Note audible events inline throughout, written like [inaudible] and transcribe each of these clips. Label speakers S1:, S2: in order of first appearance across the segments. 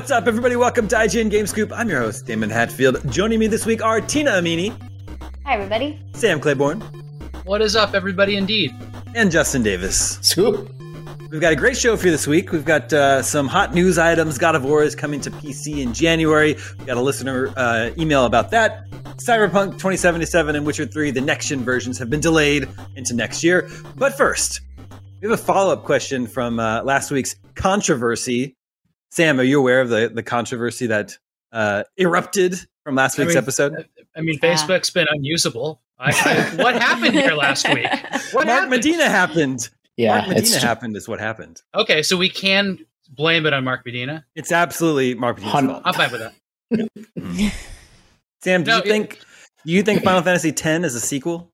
S1: What's up, everybody? Welcome to IGN Game Scoop. I'm your host, Daemon Hatfield. Joining me this week are Tina Amini,
S2: Hi, everybody.
S1: Sam Claiborn,
S3: What is up, everybody? Indeed.
S1: and Justin Davis.
S4: Scoop.
S1: We've got a great show for you this week. We've got uh, some hot news items. God of War is coming to PC in January. We got a listener uh, email about that. Cyberpunk 2077 and Witcher 3, the next gen versions have been delayed into next year. But first, we have a follow up question from uh, last week's controversy. Sam, are you aware of the, the controversy that uh, erupted from last
S3: I
S1: week's
S3: mean,
S1: episode?
S3: I mean,
S2: Yeah.
S3: Facebook's been unusable. I, I, [laughs] what happened here last week? [laughs] What
S1: Mark
S3: happened?
S1: Medina happened.
S4: Yeah,
S1: Mark Medina
S4: it's
S1: happened is what happened.
S3: Okay, so we can blame it on Mark Medina.
S1: It's absolutely Mark Medina's fault.
S3: I'm fine with that. [laughs]
S1: Sam, do
S3: No,
S1: you
S3: it-
S1: think do you think Final Fantasy X is a sequel?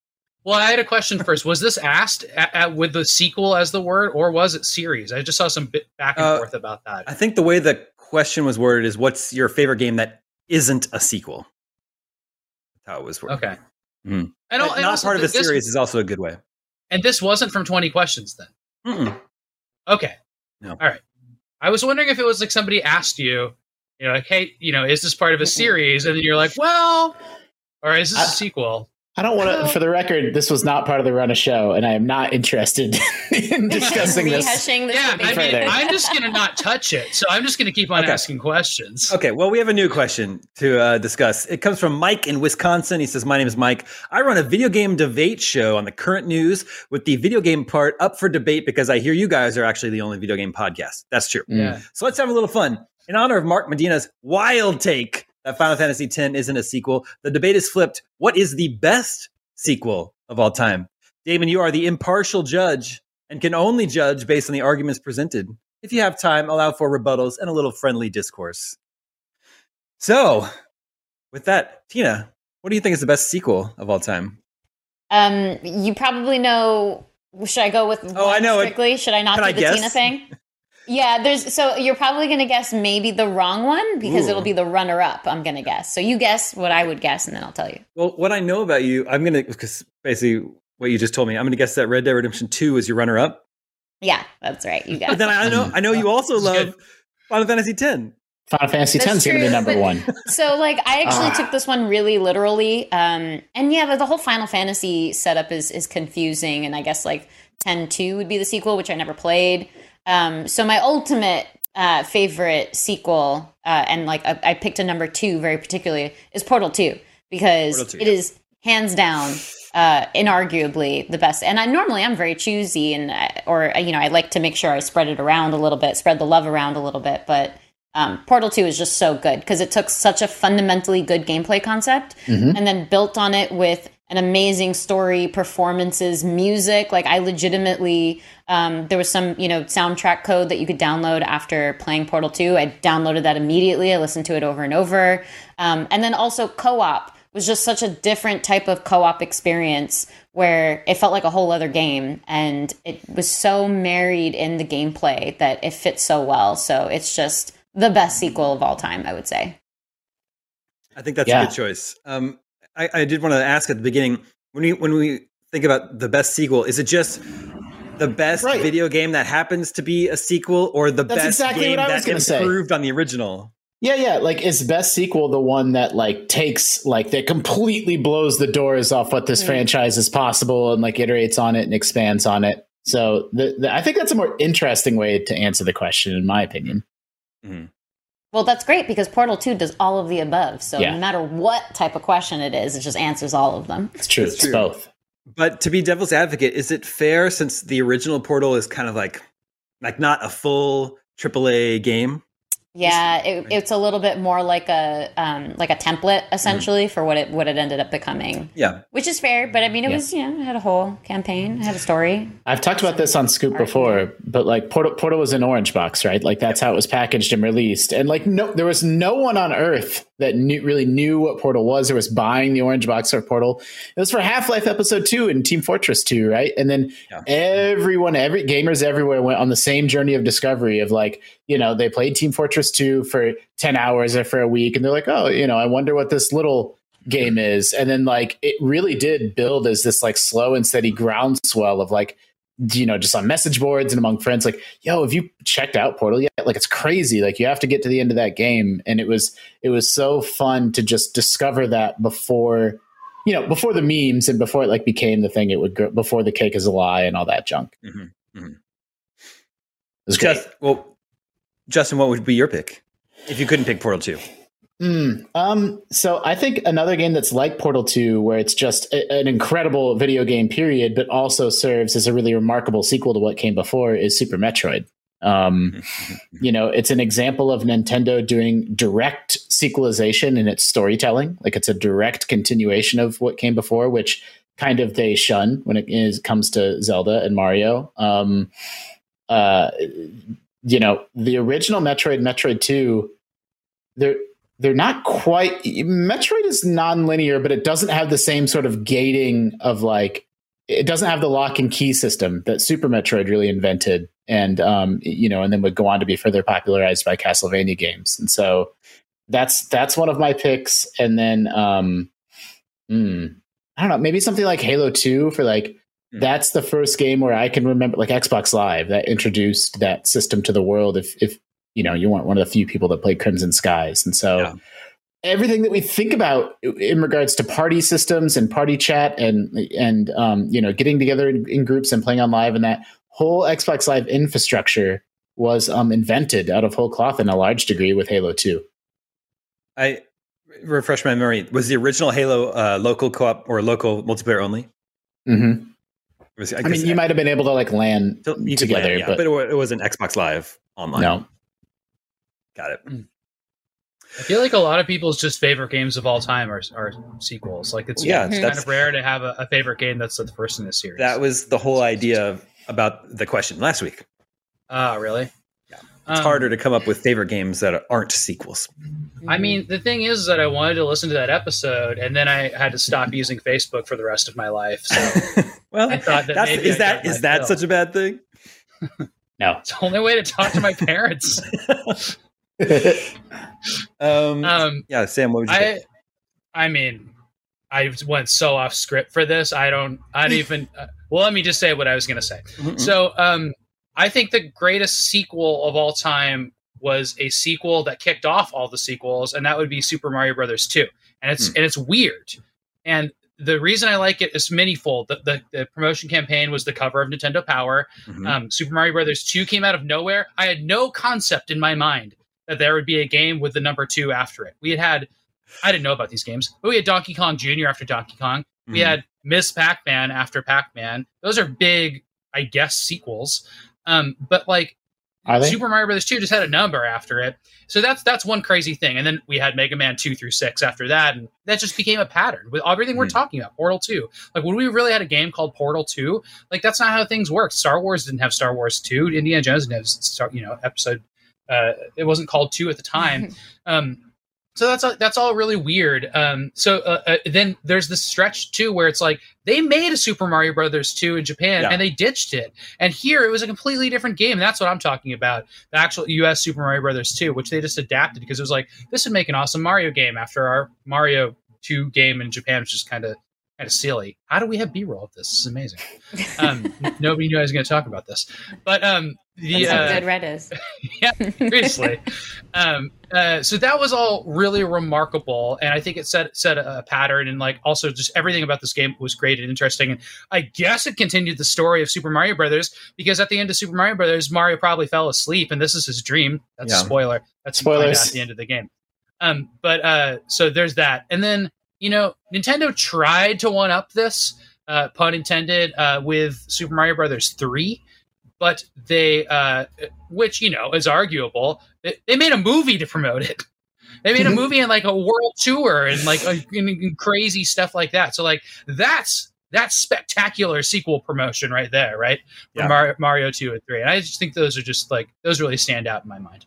S3: Well, I had a question first. Was this asked at, at, with the sequel as the word, or was it series? I just saw some bit back and
S1: Uh,
S3: forth about that.
S1: I think the way the question was worded is what's your favorite game that isn't a sequel? That's how it was worded.
S3: Okay.
S1: Mhm.
S3: And, and
S1: not part of a
S3: this-
S1: series is also a good way.
S3: And this wasn't from 20 questions then.
S1: Mm-mm.
S3: Okay.
S1: No.
S3: All right. I was wondering if it was like somebody asked you, you know, like, hey, you know, is this part of a series? And then you're like, well, or is this a
S4: I-
S3: sequel?
S4: I don't want to. For the record, this was not part of the run of show, and I am not interested [laughs] in [laughs] discussing this.
S2: This
S3: Yeah. I mean, I'm just gonna not touch it. So I'm just gonna keep on
S1: Okay.
S3: asking questions.
S1: Okay, well, we have a new question to uh, discuss. It comes from Mike in Wisconsin. He says, My name is Mike. I run a video game debate show on the current news with the video game part up for debate because I hear you guys are actually the only video game podcast. That's true.
S3: Yeah.
S1: So let's have a little fun. In honor of Mark Medina's wild take that Final Fantasy X isn't a sequel, the debate is flipped. What is the best sequel of all time? Daemon, you are the impartial judge and can only judge based on the arguments presented. If you have time, allow for rebuttals and a little friendly discourse. So, with that, Tina, what do you think is the best sequel of all time?
S2: Um, you probably know. Should I go with?
S1: Oh, I know.
S2: Strictly, should I not
S1: Can
S2: do
S1: I
S2: the
S1: guess?
S2: Tina thing? [laughs] Yeah, there's. So you're probably going to guess maybe the wrong one because
S1: Ooh.
S2: it'll be the runner-up. I'm going to guess. So you guess what I would guess, and then I'll tell you.
S1: Well, what I know about you, I'm going to, because basically what you just told me, I'm going to guess that Red Dead Redemption 2 is your runner up.
S2: Yeah, that's right. You
S1: But
S2: got.
S1: then I know I know you also love. Final Fantasy X.
S4: Final Fantasy
S2: That's
S4: X is going to be number
S2: but-
S4: one. [laughs]
S2: So, like, I actually
S4: Ah.
S2: took this one really literally. Um, and yeah, the, the whole Final Fantasy setup is is confusing. And I guess like 10 2 would be the sequel, which I never played. Um, so my ultimate uh, favorite sequel, uh, and like I, I picked a number two very particularly, is Portal 2 because
S1: Portal 2,
S2: it
S1: yeah.
S2: is hands down uh, inarguably the best. And I normally I'm very choosy and I- or you know I like to make sure I spread it around a little bit, spread the love around a little bit. But um, Portal Two is just so good because it took such a fundamentally good gameplay concept and then built on it with an amazing story, performances, music. Like I legitimately, um, there was some you know soundtrack code that you could download after playing Portal Two. I downloaded that immediately. I listened to it over and over, um, and then also co-op was just such a different type of co-op experience where it felt like a whole other game and it was so married in the gameplay that it fits so well so it's just the best sequel of all time i would say
S1: I think that's
S4: Yeah.
S1: a good choice. Um, I, I did want to ask at the beginning when we when we think about the best sequel, is it just the best
S4: Right.
S1: video game that happens to be a sequel, or the
S4: That's
S1: best
S4: exactly
S1: game
S4: what I was
S1: that
S4: gonna say.
S1: improved on the original?
S4: Yeah, yeah. Like is best sequel the one that like takes like that completely blows the doors off what this
S2: Mm.
S4: franchise is possible and like iterates on it and expands on it. So the, the, I think that's a more interesting way to answer the question, in my opinion.
S2: Well that's great because portal 2 does all of the above so
S4: Yeah.
S2: no matter what type of question it is it just answers all of them
S4: It's true.
S1: It's
S4: It's,
S1: true.
S4: both.
S1: But to be devil's advocate, is it fair since the original Portal is kind of like like not a full AAA game?
S2: Yeah it, it's a little bit more like a um, like a template essentially for what it what it ended up becoming
S1: Yeah,
S2: which is fair but i mean it
S4: Yeah.
S2: was you know it had a whole campaign it had a story
S4: I've talked about this on Scoop before, but like Portal, Portal was an orange box, right? Like that's how it was packaged and released. And like no, there was no one on Earth that knew, really knew what Portal was or was buying the orange box for Portal. It was for Half Life Episode Two and Team Fortress Two, right? And then
S1: Yeah.
S4: everyone, every gamers everywhere went on the same journey of discovery of like, you know, they played Team Fortress Two for ten hours or for a week, and they're like, oh, you know, I wonder what this little game is. And then like it really did build as this like slow and steady groundswell of like you know just on message boards and among friends like yo have you checked out portal yet? Like it's crazy. Like you have to get to the end of that game and it was it was so fun to just discover that before you know before the memes and before it like became the thing it would grow before the cake is a lie and all that junk.
S1: Mhm, mhm.
S4: it was great.
S1: Well, Justin, what would be your pick if you couldn't pick Portal Two?
S4: Mm, um, so I think another game that's like Portal 2, where it's just a- an incredible video game period, but also serves as a really remarkable sequel to what came before, is Super Metroid. Um, [laughs] you know, it's an example of Nintendo doing direct sequelization in its storytelling. Like it's a direct continuation of what came before, which kind of they shun when it is, comes to Zelda and Mario. Um, uh, you know, the original Metroid, Metroid 2, they're they're not quite Metroid is non-linear, but it doesn't have the same sort of gating of like it doesn't have the lock and key system that Super Metroid really invented, and um, you know, and then would go on to be further popularized by Castlevania games. And so that's that's one of my picks. And then um, hmm, I don't know, maybe something like Halo Two for like. That's the first game where I can remember like Xbox Live that introduced that system to the world. If if you know you weren't one of the few people that played Crimson Skies, and so
S1: Yeah.
S4: everything that we think about in regards to party systems and party chat and and um, you know getting together in, in groups and playing on live and that whole Xbox Live infrastructure was um, invented out of whole cloth in a large degree with Halo Two.
S1: I refresh my memory. Was the original Halo uh, local co-op or local multiplayer only?
S4: Mm-hmm.
S1: Was,
S4: I, mean, you might have been able to like land
S1: you
S4: together,
S1: play it, yeah,
S4: but,
S1: but it, it wasn't Xbox Live online.
S4: no.
S1: got it.
S3: I feel like a lot of people's just favorite games of all time are, are sequels. Like it's
S1: Yeah,
S3: kind
S1: that's-
S3: of rare to have a, a favorite game that's the first in the series.
S1: That was the whole idea about the question last week.
S3: Ah, really?
S1: It's
S3: Um,
S1: harder to come up with favorite games that aren't sequels.
S3: I mean, the thing is that I wanted to listen to that episode, and then I had to stop [laughs] using Facebook for the rest of my life. So [laughs]
S1: well,
S3: I thought that
S1: is
S3: I
S1: that is that such a bad thing? [laughs]
S4: No.
S3: it's the only way to talk to my parents.
S1: Um,
S3: Um,
S1: yeah, Sam, what would you
S3: I,
S1: think?
S3: I mean, I went so off script for this. I don't. I don't even. Uh, well, let me just say what I was going to say.
S1: Mhm.
S3: So, um, I think the greatest sequel of all time was a sequel that kicked off all the sequels, and that would be Super Mario Brothers Two. And it's
S1: Hmm.
S3: and it's weird. And the reason I like it is manyfold. The, the, the promotion campaign was the cover of Nintendo Power.
S1: Mhm.
S3: Um, Super Mario Brothers 2 came out of nowhere. I had no concept in my mind that there would be a game with the number two after it. We had had, I didn't know about these games, but we had Donkey Kong Jr. after Donkey Kong. We
S1: Mhm.
S3: had Miss Pac-Man after Pac-Man. Those are big, I guess, sequels. Um, but like Super Mario Brothers 2 just had a number after it. So that's that's one crazy thing. And then we had Mega Man 2 through 6 after that and that just became a pattern with everything we're
S1: Hmm.
S3: talking about. Portal 2. Like when we really had a game called Portal 2, like that's not how things work. Star Wars didn't have Star Wars 2. Indiana Jones didn't have Star, you know, episode uh it wasn't called 2 at the time. [laughs] um so that's that's all really weird. Um, so uh, uh, then there's this stretch too where it's like they made a Super Mario Brothers 2 in Japan
S1: Yeah.
S3: and they ditched it. And here it was a completely different game. That's what I'm talking about. The actual US Super Mario Brothers 2, which they just adapted because it was like this would make an awesome Mario game after our Mario 2 game in Japan, which is kind of kind of silly. How do we have B-roll of this? This is amazing. [laughs] Um, nobody knew I was going to talk about this, but um, the
S2: That's how
S3: uh,
S2: good Red is. [laughs]
S3: yeah, seriously. um, uh, so that was all really remarkable, and I think it set set a pattern, and like also just everything about this game was great and interesting. And I guess it continued the story of Super Mario Brothers because at the end of Super Mario Brothers, Mario probably fell asleep, and this is his dream. That's a spoiler. That's you find out
S4: Spoilers.
S3: at the end of the game. Um, but uh, so there's that, and then you know Nintendo tried to one up this, uh, pun intended, uh, with Super Mario Brothers three but they uh which you know is arguable. They, they made a movie to promote it. They made a movie and like a world tour and like a, and- and crazy stuff like that. So like that's that's spectacular sequel promotion right there right?
S1: Yeah.
S3: Mario, Mario 2 and 3 and i just think those are just like those really stand out in my mind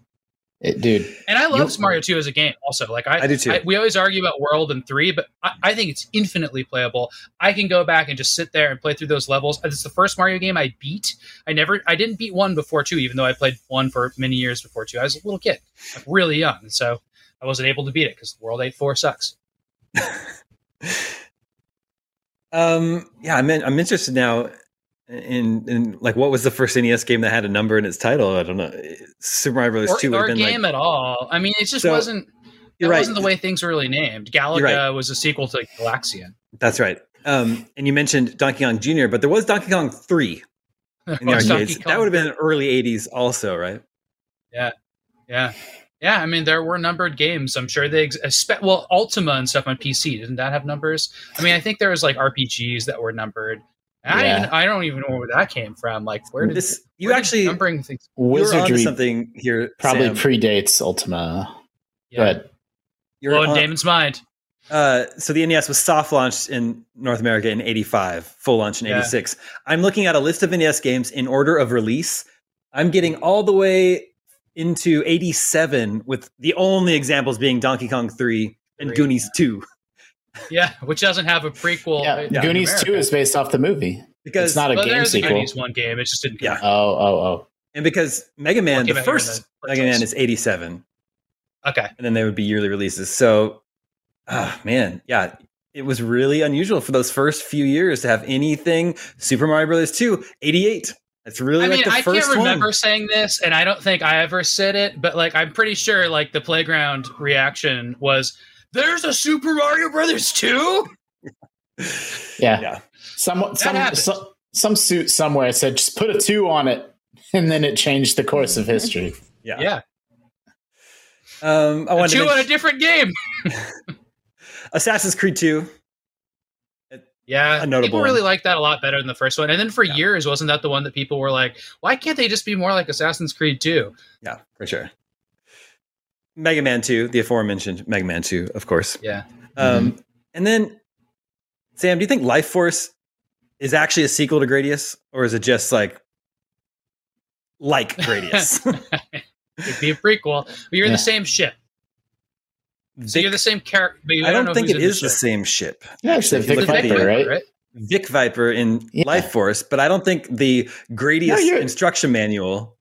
S4: It- dude,
S3: and I love Mario 2 as a game also. Like I,
S1: I do too.
S3: we always argue about World and 3, but I, I think it's infinitely playable. I can go back and just sit there and play through those levels. It's the first Mario game I beat. I never I didn't beat 1 before 2 even though I played 1 for many years before 2. I was a little kid, like really young, and so I wasn't able to beat it cuz World 8-4 sucks. [laughs]
S1: Um, yeah, I'm in, I'm interested now in in like what was the first NES game that had a number in its title? I don't know. Super Mario
S3: Or,
S1: Two
S3: or a
S1: been
S3: game
S1: like
S3: at all. I mean, it just
S1: So,
S3: wasn't
S1: you're right.
S3: wasn't the way things were really named. Galaga
S1: right.
S3: was a sequel to Galaxian.
S1: That's right. Um, and you mentioned Donkey Kong Jr., but there was Donkey Kong Three [laughs] in the arcades. That would have been early '80s, also, right?
S3: Yeah. Yeah, yeah. I mean there were numbered games. I'm sure they ex- espe- well Ultima and stuff on PC didn't that have numbers? I mean, I think there was like RPGs that were numbered. And I, don't
S4: Yeah.
S3: even, I don't even know where that came from. Like where did
S1: This you
S3: where did
S1: actually
S3: numbering things?
S1: you were
S4: Wizardry
S1: something here.
S4: probably
S1: Sam.
S4: predates Ultima.
S3: Yeah,
S4: But
S1: You're
S3: in
S1: on-
S3: Daemon's mind.
S1: Uh, so the NES was soft launched in North America in 85, full launch in
S3: Yeah.
S1: 86. I'm looking at a list of NES games in order of release. I'm getting all the way into 87 with the only examples being Donkey Kong 3 and
S3: Three,
S1: Goonies 2
S3: Yeah, which doesn't have a prequel.
S4: yeah,
S3: in
S4: Goonies
S3: America.
S4: Two is based off the movie.
S1: because
S4: It's not a
S3: Well,
S4: game
S3: there's a
S4: sequel.
S3: Goonies one game. It just didn't.
S1: Yeah.
S3: out.
S4: Oh, oh, oh.
S1: and because Mega Man, the
S3: out here in
S1: first
S3: the
S1: Mega Man is 87
S3: Okay.
S1: and then there would be yearly releases. So ah man, yeah, it was really unusual for those first few years to have anything Super Mario Brothers 2 88. That's really
S3: I
S1: like
S3: mean,
S1: the
S3: I
S1: first
S3: can't remember
S1: one.
S3: saying this, and I don't think I ever said it, but like I'm pretty sure like the playground reaction was, "There's a Super Mario Brothers 2? [laughs]
S4: Yeah.
S1: Yeah.
S4: Some some, some some suit somewhere said just put a two on it, [laughs] and then it changed the course of history. [laughs]
S1: Yeah.
S3: Yeah,
S1: Um, I
S3: a
S1: wanted to
S3: two on a different game.
S1: Assassin's Creed 2.
S3: Yeah,
S1: A notable
S3: people
S1: one.
S3: really liked that a lot better than the first one. And then for
S1: Yeah.
S3: years, wasn't that the one that people were like, "Why can't they just be more like Assassin's Creed 2?
S1: Yeah, for sure. Mega Man 2, the aforementioned Mega Man 2, of course.
S3: Yeah,
S1: Um, and then, Sam, do you think Life Force is actually a sequel to Gradius, or is it just like like Gradius? [laughs]
S3: it'd be a prequel. But you're in the same ship, so
S1: Vic-
S3: you're the same character. But you
S1: I don't
S3: know
S1: think
S3: it is
S1: it
S3: in
S1: is the same ship.
S4: Yeah, actually,
S1: If you
S4: Vic
S1: look
S4: Viper,
S1: the-
S4: right?
S1: Vic Viper in
S4: Yeah.
S1: Life Force, but I don't think the Gradius
S4: No,
S1: instruction manual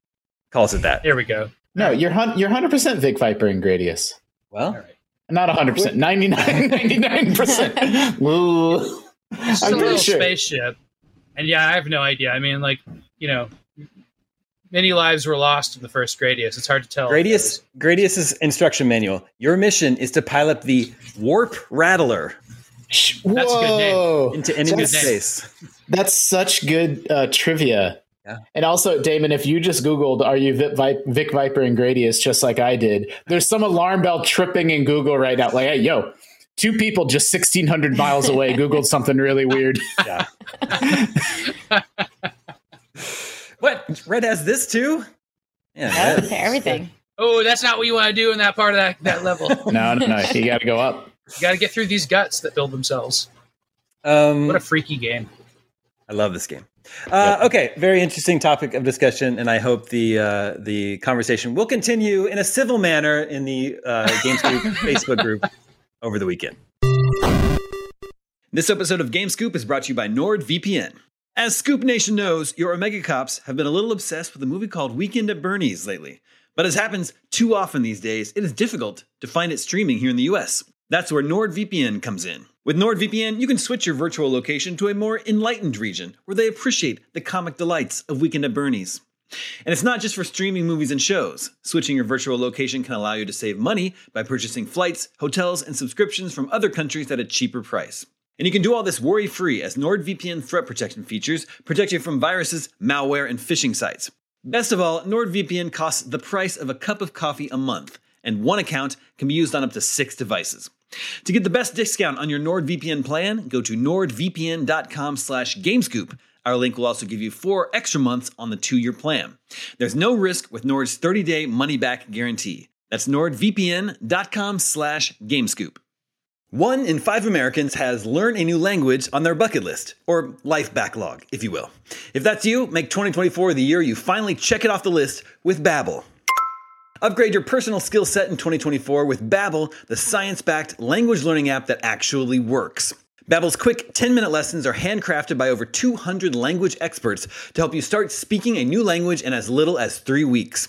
S1: calls it that.
S3: There we go.
S4: No, you're hun- you're hundred percent Vic Viper and Gradius.
S1: Well,
S3: right.
S4: Not 100%, 99, [laughs] 99%. Woo.
S3: It's
S4: I'm
S3: a little
S4: sure.
S3: spaceship, and yeah, I have no idea. I mean, like you know, many lives were lost in the first Gradius. It's hard to tell.
S1: Gradius Gradius's instruction manual. Your mission is to pilot the Warp Rattler
S4: Sh-
S3: That's a good name.
S4: Whoa.
S1: into enemy
S3: Good
S1: space.
S4: That's such good uh, trivia.
S1: Yeah.
S4: And also, Daemon, if you just Googled, are you Vic, Vi- Vic Viper and Gradius, just like I did, there's some alarm bell tripping in Google right now. Like, hey, yo, two people just 1,600 miles away [laughs] Googled something really weird.
S1: Yeah. [laughs] what? Red has this too? Yeah.
S2: Yeah, everything.
S3: Oh, that's not what you want to do in that part of that, that level. [laughs]
S4: No, no, no. You got to go up.
S3: You got to get through these guts that build themselves.
S1: Um,
S3: What a freaky game.
S1: I love this game. Uh, Okay, very interesting topic of discussion, and I hope the uh, the conversation will continue in a civil manner in the uh, GameScoop [laughs] Facebook group over the weekend. This episode of GameScoop is brought to you by NordVPN. As Scoop Nation knows, your Omega Cops have been a little obsessed with a movie called Weekend at Bernie's lately. But as happens too often these days, it is difficult to find it streaming here in the US. That's where NordVPN comes in. With NordVPN, you can switch your virtual location to a more enlightened region where they appreciate the comic delights of Weekend at Bernie's. And it's not just for streaming movies and shows. Switching your virtual location can allow you to save money by purchasing flights, hotels, and subscriptions from other countries at a cheaper price. And you can do all this worry free as NordVPN threat protection features protect you from viruses, malware, and phishing sites. Best of all, NordVPN costs the price of a cup of coffee a month, and one account can be used on up to six devices. To get the best discount on your NordVPN plan, go to nordvpn.com slash gamescoop. Our link will also give you four extra months on the two-year plan. There's no risk with Nord's 30-day money-back guarantee. That's nordvpn.com slash gamescoop. One in five Americans has learn a new language on their bucket list, or life backlog, if you will. If that's you, make 2024 the year you finally check it off the list with Babbel. Upgrade your personal skill set in 2024 with Babbel, the science-backed language learning app that actually works. Babbel's quick 10-minute lessons are handcrafted by over 200 language experts to help you start speaking a new language in as little as 3 weeks.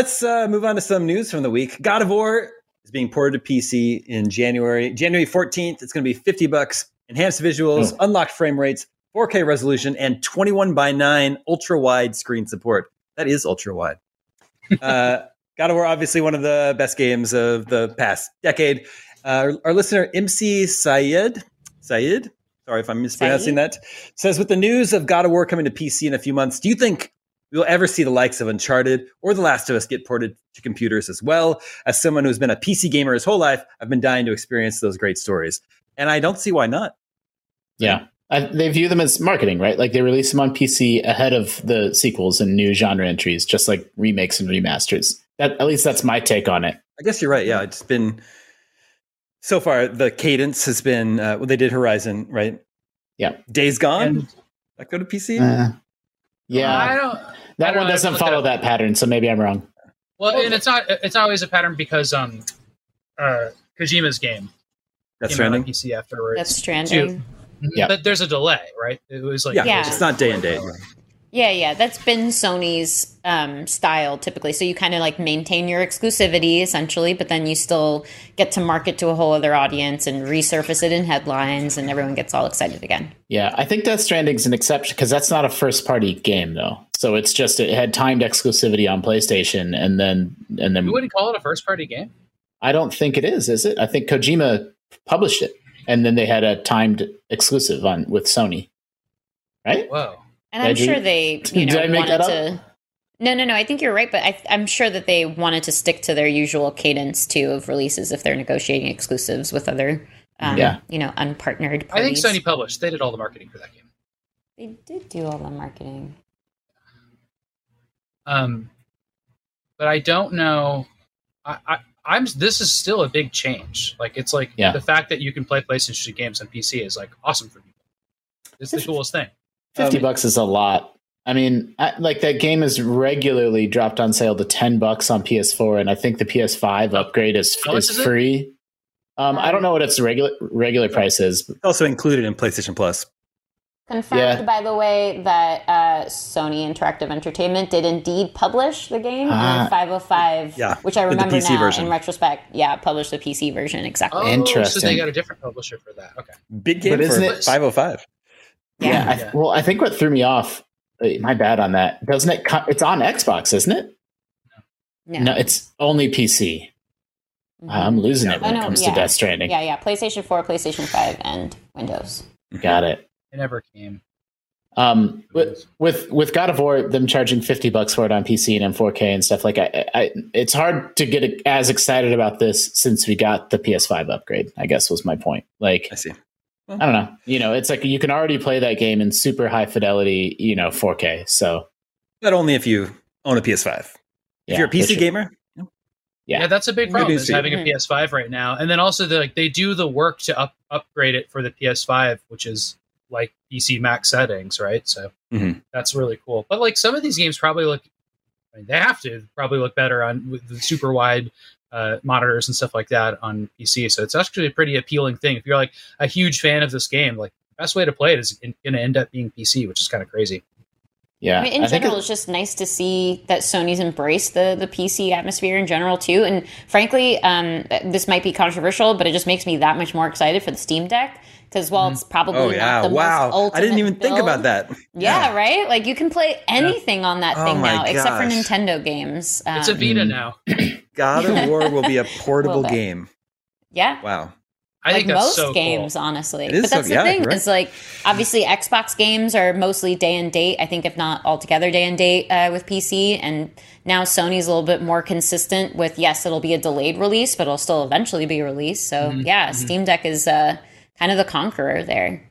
S1: Let's uh, move on to some news from the week. God of War is being ported to PC in January. January 14th, it's going to be 50 bucks. Enhanced visuals,
S4: Oh.
S1: unlocked frame rates, 4K resolution, and 21 by 9 ultra wide screen support. That is ultra wide. [laughs] uh, God of War, obviously one of the best games of the past decade. Uh, our, our listener, MC Syed, Syed, sorry if I'm mispronouncing
S2: Syed?
S1: that, says with the news of God of War coming to PC in a few months, do you think we'll ever see the likes of Uncharted or The Last of Us get ported to computers as well? As someone who's been a PC gamer his whole life, I've been dying to experience those great stories. And I don't see why not.
S4: Yeah. I, they view them as marketing, right? Like they release them on PC ahead of the sequels and new genre entries, just like remakes and remasters. That at least that's my take on it.
S1: I guess you're right. Yeah, it's been so far the cadence has been uh, well, they did Horizon, right?
S4: Yeah.
S1: Days Gone.
S3: And-
S1: that go to PC.
S4: Uh, yeah,
S3: I don't. I
S4: that one doesn't
S3: I have to look
S4: follow that pattern, so maybe I'm wrong.
S3: Well, and it's not. It's not always a pattern because um, uh, Kojima's game
S1: That's
S3: came out on. PC afterwards.
S2: Death Stranding.
S4: Yeah.
S3: But there's a delay, right? It was like
S1: Yeah,
S2: Yeah.
S1: it's not day and date.
S2: Yeah, yeah, that's been Sony's um, style typically. So you kind of like maintain your exclusivity essentially, but then you still get to market to a whole other audience and resurface it in headlines, and everyone gets all excited again.
S4: Yeah, I think Death Stranding's an exception because that's not a first party game though. So it's just it had timed exclusivity on PlayStation, and then and then
S3: You wouldn't call it a first party game.
S4: I don't think it is. Is it? I think Kojima published it, and then they had a timed exclusive on with Sony. Right?
S3: Whoa.
S2: And I'm
S4: Did
S2: sure they, [laughs] you
S4: Did
S2: know,
S4: I make
S2: wanted
S4: that
S2: to. No, no, no. I think you're right, but I, I'm sure that they wanted to stick to their usual cadence too of releases if they're negotiating exclusives with other, um,
S4: Yeah.
S2: you know, unpartnered.
S3: I think. Sony published. They did all the marketing for that game.
S2: They did do all the marketing.
S3: Um, but I don't know. I, I I'm this is still a big change. Like it's like
S4: Yeah.
S3: the fact that you can play PlayStation games on PC is like awesome for people. It's the coolest thing.
S4: 50
S1: Um,
S4: bucks is a lot. I mean, I, like that game is regularly dropped on sale to 10 bucks on PS4 and I think the PS5 upgrade is is
S3: is
S4: free. Um, I don't know what its regular regular price is.
S1: It's also included in PlayStation Plus.
S2: Confirmed,
S4: Yeah.
S2: by the way, that uh, Sony Interactive Entertainment did indeed publish the game,
S4: Ah.
S2: and 505,
S1: Yeah,
S2: which I remember
S1: PC
S2: now
S1: version.
S2: in retrospect, yeah, published the PC version exactly.
S3: Oh, so
S4: Interesting.
S3: they got a different publisher for that. Okay.
S1: Big game
S4: But
S1: for
S4: isn't it-
S1: 505.
S4: Yeah, I,
S3: Yeah.
S4: well, I think what threw me off, uh, my bad on that. Doesn't it? Co- it's on Xbox, isn't it?
S2: No.
S4: No, it's only PC.
S2: Mhm.
S4: I'm losing it when
S2: Oh,
S4: it
S2: no,
S4: comes
S2: yeah.
S4: to Death Stranding.
S2: yeah, yeah, PlayStation 4, PlayStation 5, and Windows.
S4: Got it.
S3: It never came.
S4: Um, with, with with God of War, them charging fifty bucks for it on PC and in 4K and stuff like I, I it's hard to get as excited about this since we got the PS5 upgrade. I guess was my point. Like
S1: I see.
S4: I don't know, you know, it's like you can already play that game in super high fidelity, you know, 4K. So
S1: But only if you own a PS5. If
S4: yeah,
S1: you're a PC gamer,
S4: Yeah.
S3: Yeah, that's a big problem is having a PS5 right now. And then also the, like they do the work to up, upgrade it for the PS5, which is like PC max settings, right? So
S1: Mhm.
S3: that's really cool. But like some of these games probably look I mean, they have to probably look better on with the super wide uh, monitors and stuff like that on PC. So it's actually a pretty appealing thing. If you're like a huge fan of this game, like the best way to play it is going to end up being PC, which is kind of crazy.
S4: yeah.
S2: I mean, in
S4: I
S2: general,
S4: it-
S2: it's just nice to see that Sony's embraced the the PC atmosphere in general too. And frankly, um, this might be controversial, but it just makes me that much more excited for the Steam Deck because while it's probably
S1: oh
S2: not the
S1: wow!
S2: most ultimate
S1: I didn't even think about that.
S2: Yeah, right. Like you can play anything on that
S1: Oh
S2: thing
S1: my
S2: now, except for. Nintendo games. Um,
S3: It's a Vita
S4: Mm.
S3: now. [coughs]
S1: God of War will be a [laughs] portable
S2: bit.
S1: game.
S2: yeah.
S1: Wow.
S3: I
S2: like
S3: think that's
S2: most
S3: so
S2: games,
S3: cool.
S2: honestly.
S1: It is
S2: but
S1: so-
S2: that's the
S1: yeah,
S2: thing
S1: right.
S2: is like obviously Xbox games are mostly day and date. I think if not altogether day and date uh, with PC, and now Sony's a little bit more consistent with yes, it'll be a delayed release, but it'll still eventually be released. So
S3: Mhm,
S2: yeah,
S3: mhm.
S2: Steam Deck is uh, kind of the conqueror there.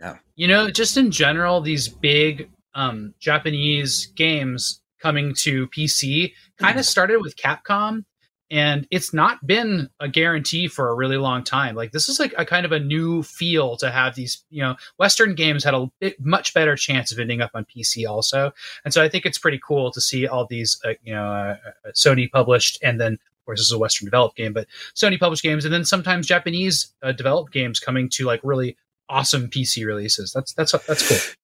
S2: Yeah.
S3: You know, just in general, these big um, Japanese games coming to PC kind of started with Capcom, and it's not been a guarantee for a really long time. Like this is like a kind of a new feel to have these. You know, Western games had a bit, much better chance of ending up on PC also, and so I think it's pretty cool to see all these. Uh, you know, uh, uh, Sony published, and then of course this is a Western developed game, but Sony published games, and then sometimes Japanese uh, developed games coming to like really awesome PC releases. That's that's that's cool.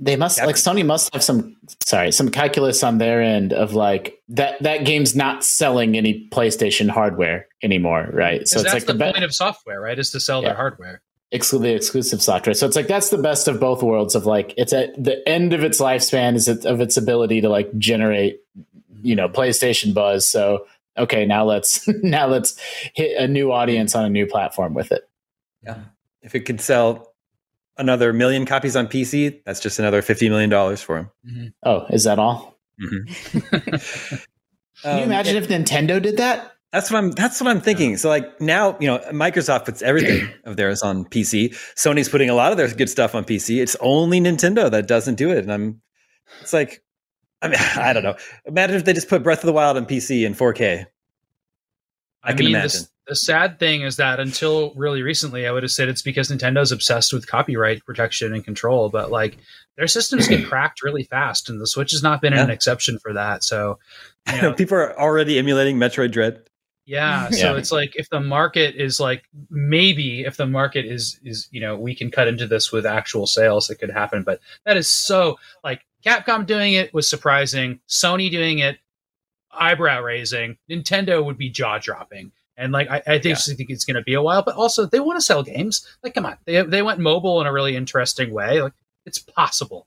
S4: they must
S1: Yeah.
S4: like Sony must have some sorry some calculus on their end of like that that game's not selling any PlayStation hardware anymore, right?
S3: So
S4: it's like
S3: the,
S4: the, be-
S3: point of software, right? Is to sell
S4: Yeah.
S3: their hardware.
S4: exclusively exclusive software. So it's like that's the best of both worlds. Of like it's at the end of its lifespan is it, of its ability to like generate you know PlayStation buzz. So okay, now let's [laughs] now let's hit a new audience on a new platform with it. Yeah.
S1: If it could sell another million copies on PC, that's just another fifty million dollars for him.
S4: Oh, is that all?
S1: Mhm. [laughs]
S4: Can you
S1: Um,
S4: imagine if Nintendo did that?
S1: That's what I'm. That's what I'm thinking. So like now, you know, Microsoft puts everything [clears throat] of theirs on PC. Sony's putting a lot of their good stuff on PC. It's only Nintendo that doesn't do it, and I'm. It's like, I mean, [laughs] I don't know. Imagine if they just put Breath of the Wild on PC in 4K. I can
S3: mean,
S1: imagine.
S3: this- the sad thing is that until really recently, I would have said it's because Nintendo's obsessed with copyright protection and control. But like their systems get [clears throat] cracked really fast, and the Switch has not been an exception for that. So, you [laughs] know,
S1: People are already emulating Metroid Dread.
S3: Yeah, [laughs] so
S4: Yeah.
S3: it's like if the market is like maybe if the market is is you know we can cut into this with actual sales it could happen, but that is so like Capcom doing it was surprising, Sony doing it eyebrow raising, Nintendo would be jaw dropping. And like I, I think, think it's going to be a while, but also they want to sell games. Like, come on, they they went mobile in a really interesting way. Like, it's possible,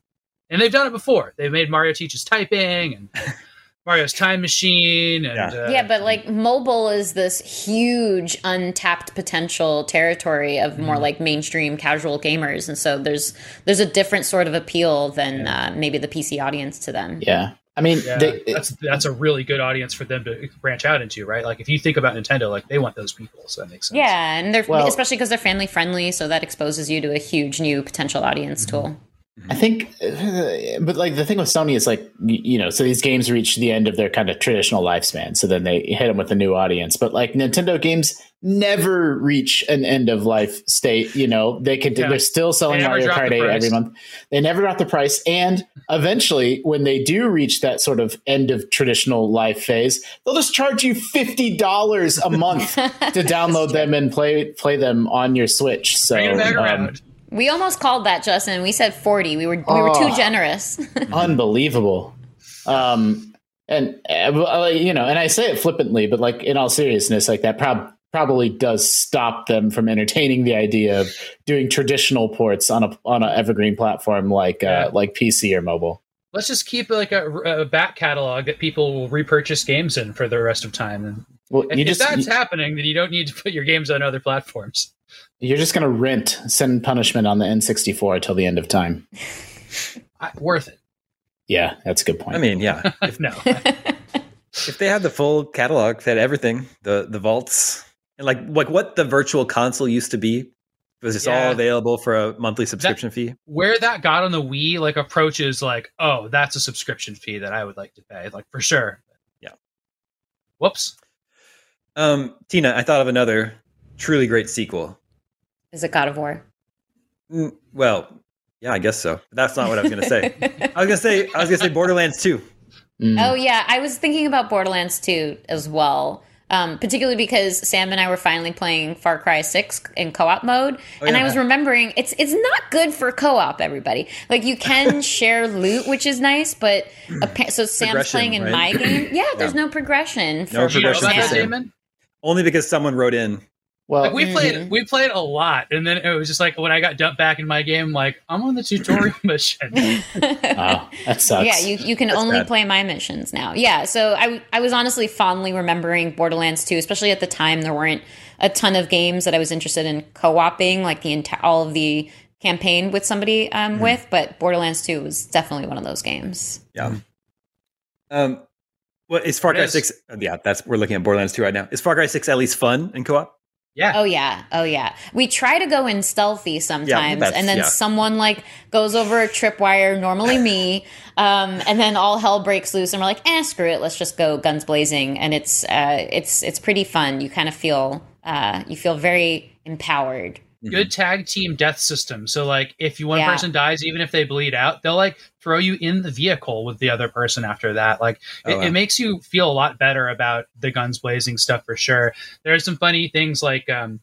S3: and they've done it before. They've made Mario teaches typing and [laughs] Mario's Time Machine, and
S1: Yeah.
S3: uh,
S2: yeah, but like mobile is this huge untapped potential territory of more
S3: Mhm.
S2: like mainstream casual gamers, and so there's there's a different sort of appeal than uh, maybe the PC audience to them.
S4: Yeah. I mean,
S3: Yeah,
S4: they,
S3: that's that's a really good audience for them to branch out into, right? Like if you think about Nintendo, like they want those people, so that makes sense.
S2: Yeah, and they're
S4: Well-
S2: especially because they're family friendly, so that exposes you to a huge new potential audience tool.
S4: I think, uh, but like the thing with Sony is like, you know, so these games reach the end of their kind of traditional lifespan. So then they hit them with a new audience. But like Nintendo games never reach an end of life state. You know, they can,
S3: Yeah.
S4: they're still selling
S3: They
S4: Mario Kart 8 every month. They never drop the price. And eventually, when they do reach that sort of end of traditional life phase, they'll just charge you $50 a month [laughs] to download them and play, play them on your Switch. So,
S3: Bring it back
S4: um,
S3: around.
S2: We almost called that, Justin. We said forty. We were we were too
S4: Oh.
S2: generous. [laughs]
S4: unbelievable. Um, and uh, you know, and I say it flippantly, but like in all seriousness, like that prob- probably does stop them from entertaining the idea of doing traditional ports on a on an evergreen platform like
S3: Yeah.
S4: uh, like PC or mobile.
S3: Let's just keep like a, a back catalog that people will repurchase games in for the rest of time. And
S4: Well,
S3: if,
S4: you
S3: if
S4: just
S3: that's
S4: you,
S3: happening, then you don't need to put your games on other platforms.
S4: You're just going to rent Sin and Punishment on the N64 until the end of time.
S3: I, worth it.
S4: Yeah, that's a good point.
S1: I mean, yeah. If, [laughs]
S3: No, [laughs]
S1: if they had the full catalog, if they had everything, the the vaults, and like like what the virtual console used to be, was just
S3: Yeah.
S1: all available for a monthly subscription fee.
S3: where that got on the Wii, like approaches like, oh, that's a subscription fee that I would like to pay, like for sure.
S1: Yeah.
S3: Whoops.
S1: Um, Tina, I thought of another truly great sequel.
S2: Is it God of War?
S1: Mm, Well, yeah, I guess so. That's not what I was going to say. I was going to say I was going to say Borderlands 2.
S4: Mm.
S2: Oh yeah, I was thinking about Borderlands 2 as well. Um, particularly because Sam and I were finally playing Far Cry 6 in co-op mode,
S1: Oh,
S2: and
S1: yeah.
S2: I was remembering it's it's not good for co-op. Everybody, like you can [laughs] share loot, which is nice, but appa- so Sam's playing in
S1: right?
S2: my game. Yeah, there's
S1: Yeah.
S2: no progression.
S1: No
S3: Do
S1: progression
S3: about
S1: for
S3: that,
S1: Sam.
S3: Daemon?
S1: Only because someone wrote in.
S4: Well,
S3: Like we played,
S2: Mhm.
S3: we played a lot, and then it was just like when I got dumped back in my game, like I'm on the tutorial [laughs] mission. [laughs]
S4: oh, that sucks.
S2: Yeah, you, you can
S1: That's
S2: only
S1: bad.
S2: play my missions now. Yeah, so I, I was honestly fondly remembering Borderlands 2, especially at the time there weren't a ton of games that I was interested in co-oping, like the entire all of the campaign with somebody um,
S1: Mm-hmm.
S2: with, but Borderlands 2 was definitely one of those games.
S1: Yeah. Um, well, is Far Cry
S3: is.
S1: 6? Yeah, that's we're looking at Borderlands 2 right now. Is Far Cry 6 at least fun in co-op?
S3: Yeah,
S2: Oh yeah, oh yeah. We try to go in stealthy sometimes,
S1: that's-
S2: and then
S1: yeah.
S2: someone like goes over a tripwire, normally me, um, and then all hell breaks loose, and we're like, "Eh, screw it, let's just go guns blazing." And it's uh, it's it's pretty fun. You kind of feel uh, you feel very empowered.
S3: Good tag team death system. So like if you one
S2: Yeah.
S3: person dies, even if they bleed out, they'll like throw you in the vehicle with the other person after that. Like
S1: Oh,
S3: it,
S1: wow.
S3: it makes you feel a lot better about the guns blazing stuff for sure. There's some funny things like um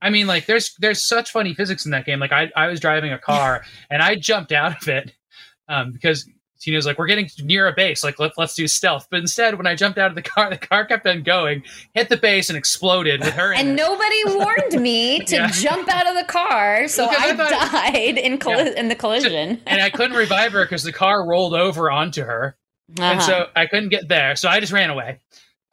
S3: I mean like there's there's such funny physics in that game. Like I I was driving a car [laughs] and I jumped out of it um because Tina's like, we're getting near a base. Like, let, let's do stealth. But instead, when I jumped out of the car, [laughs] the car kept on going, hit the base, and exploded with her
S2: And nobody [laughs] warned me to
S3: Yeah.
S2: jump out of the car, so
S3: I
S2: I, died in colli-
S3: Yeah.
S2: in the collision. [laughs]
S3: and I couldn't revive her because the car rolled over onto her. and
S2: Uh-huh.
S3: so I couldn't get there. So I just ran away,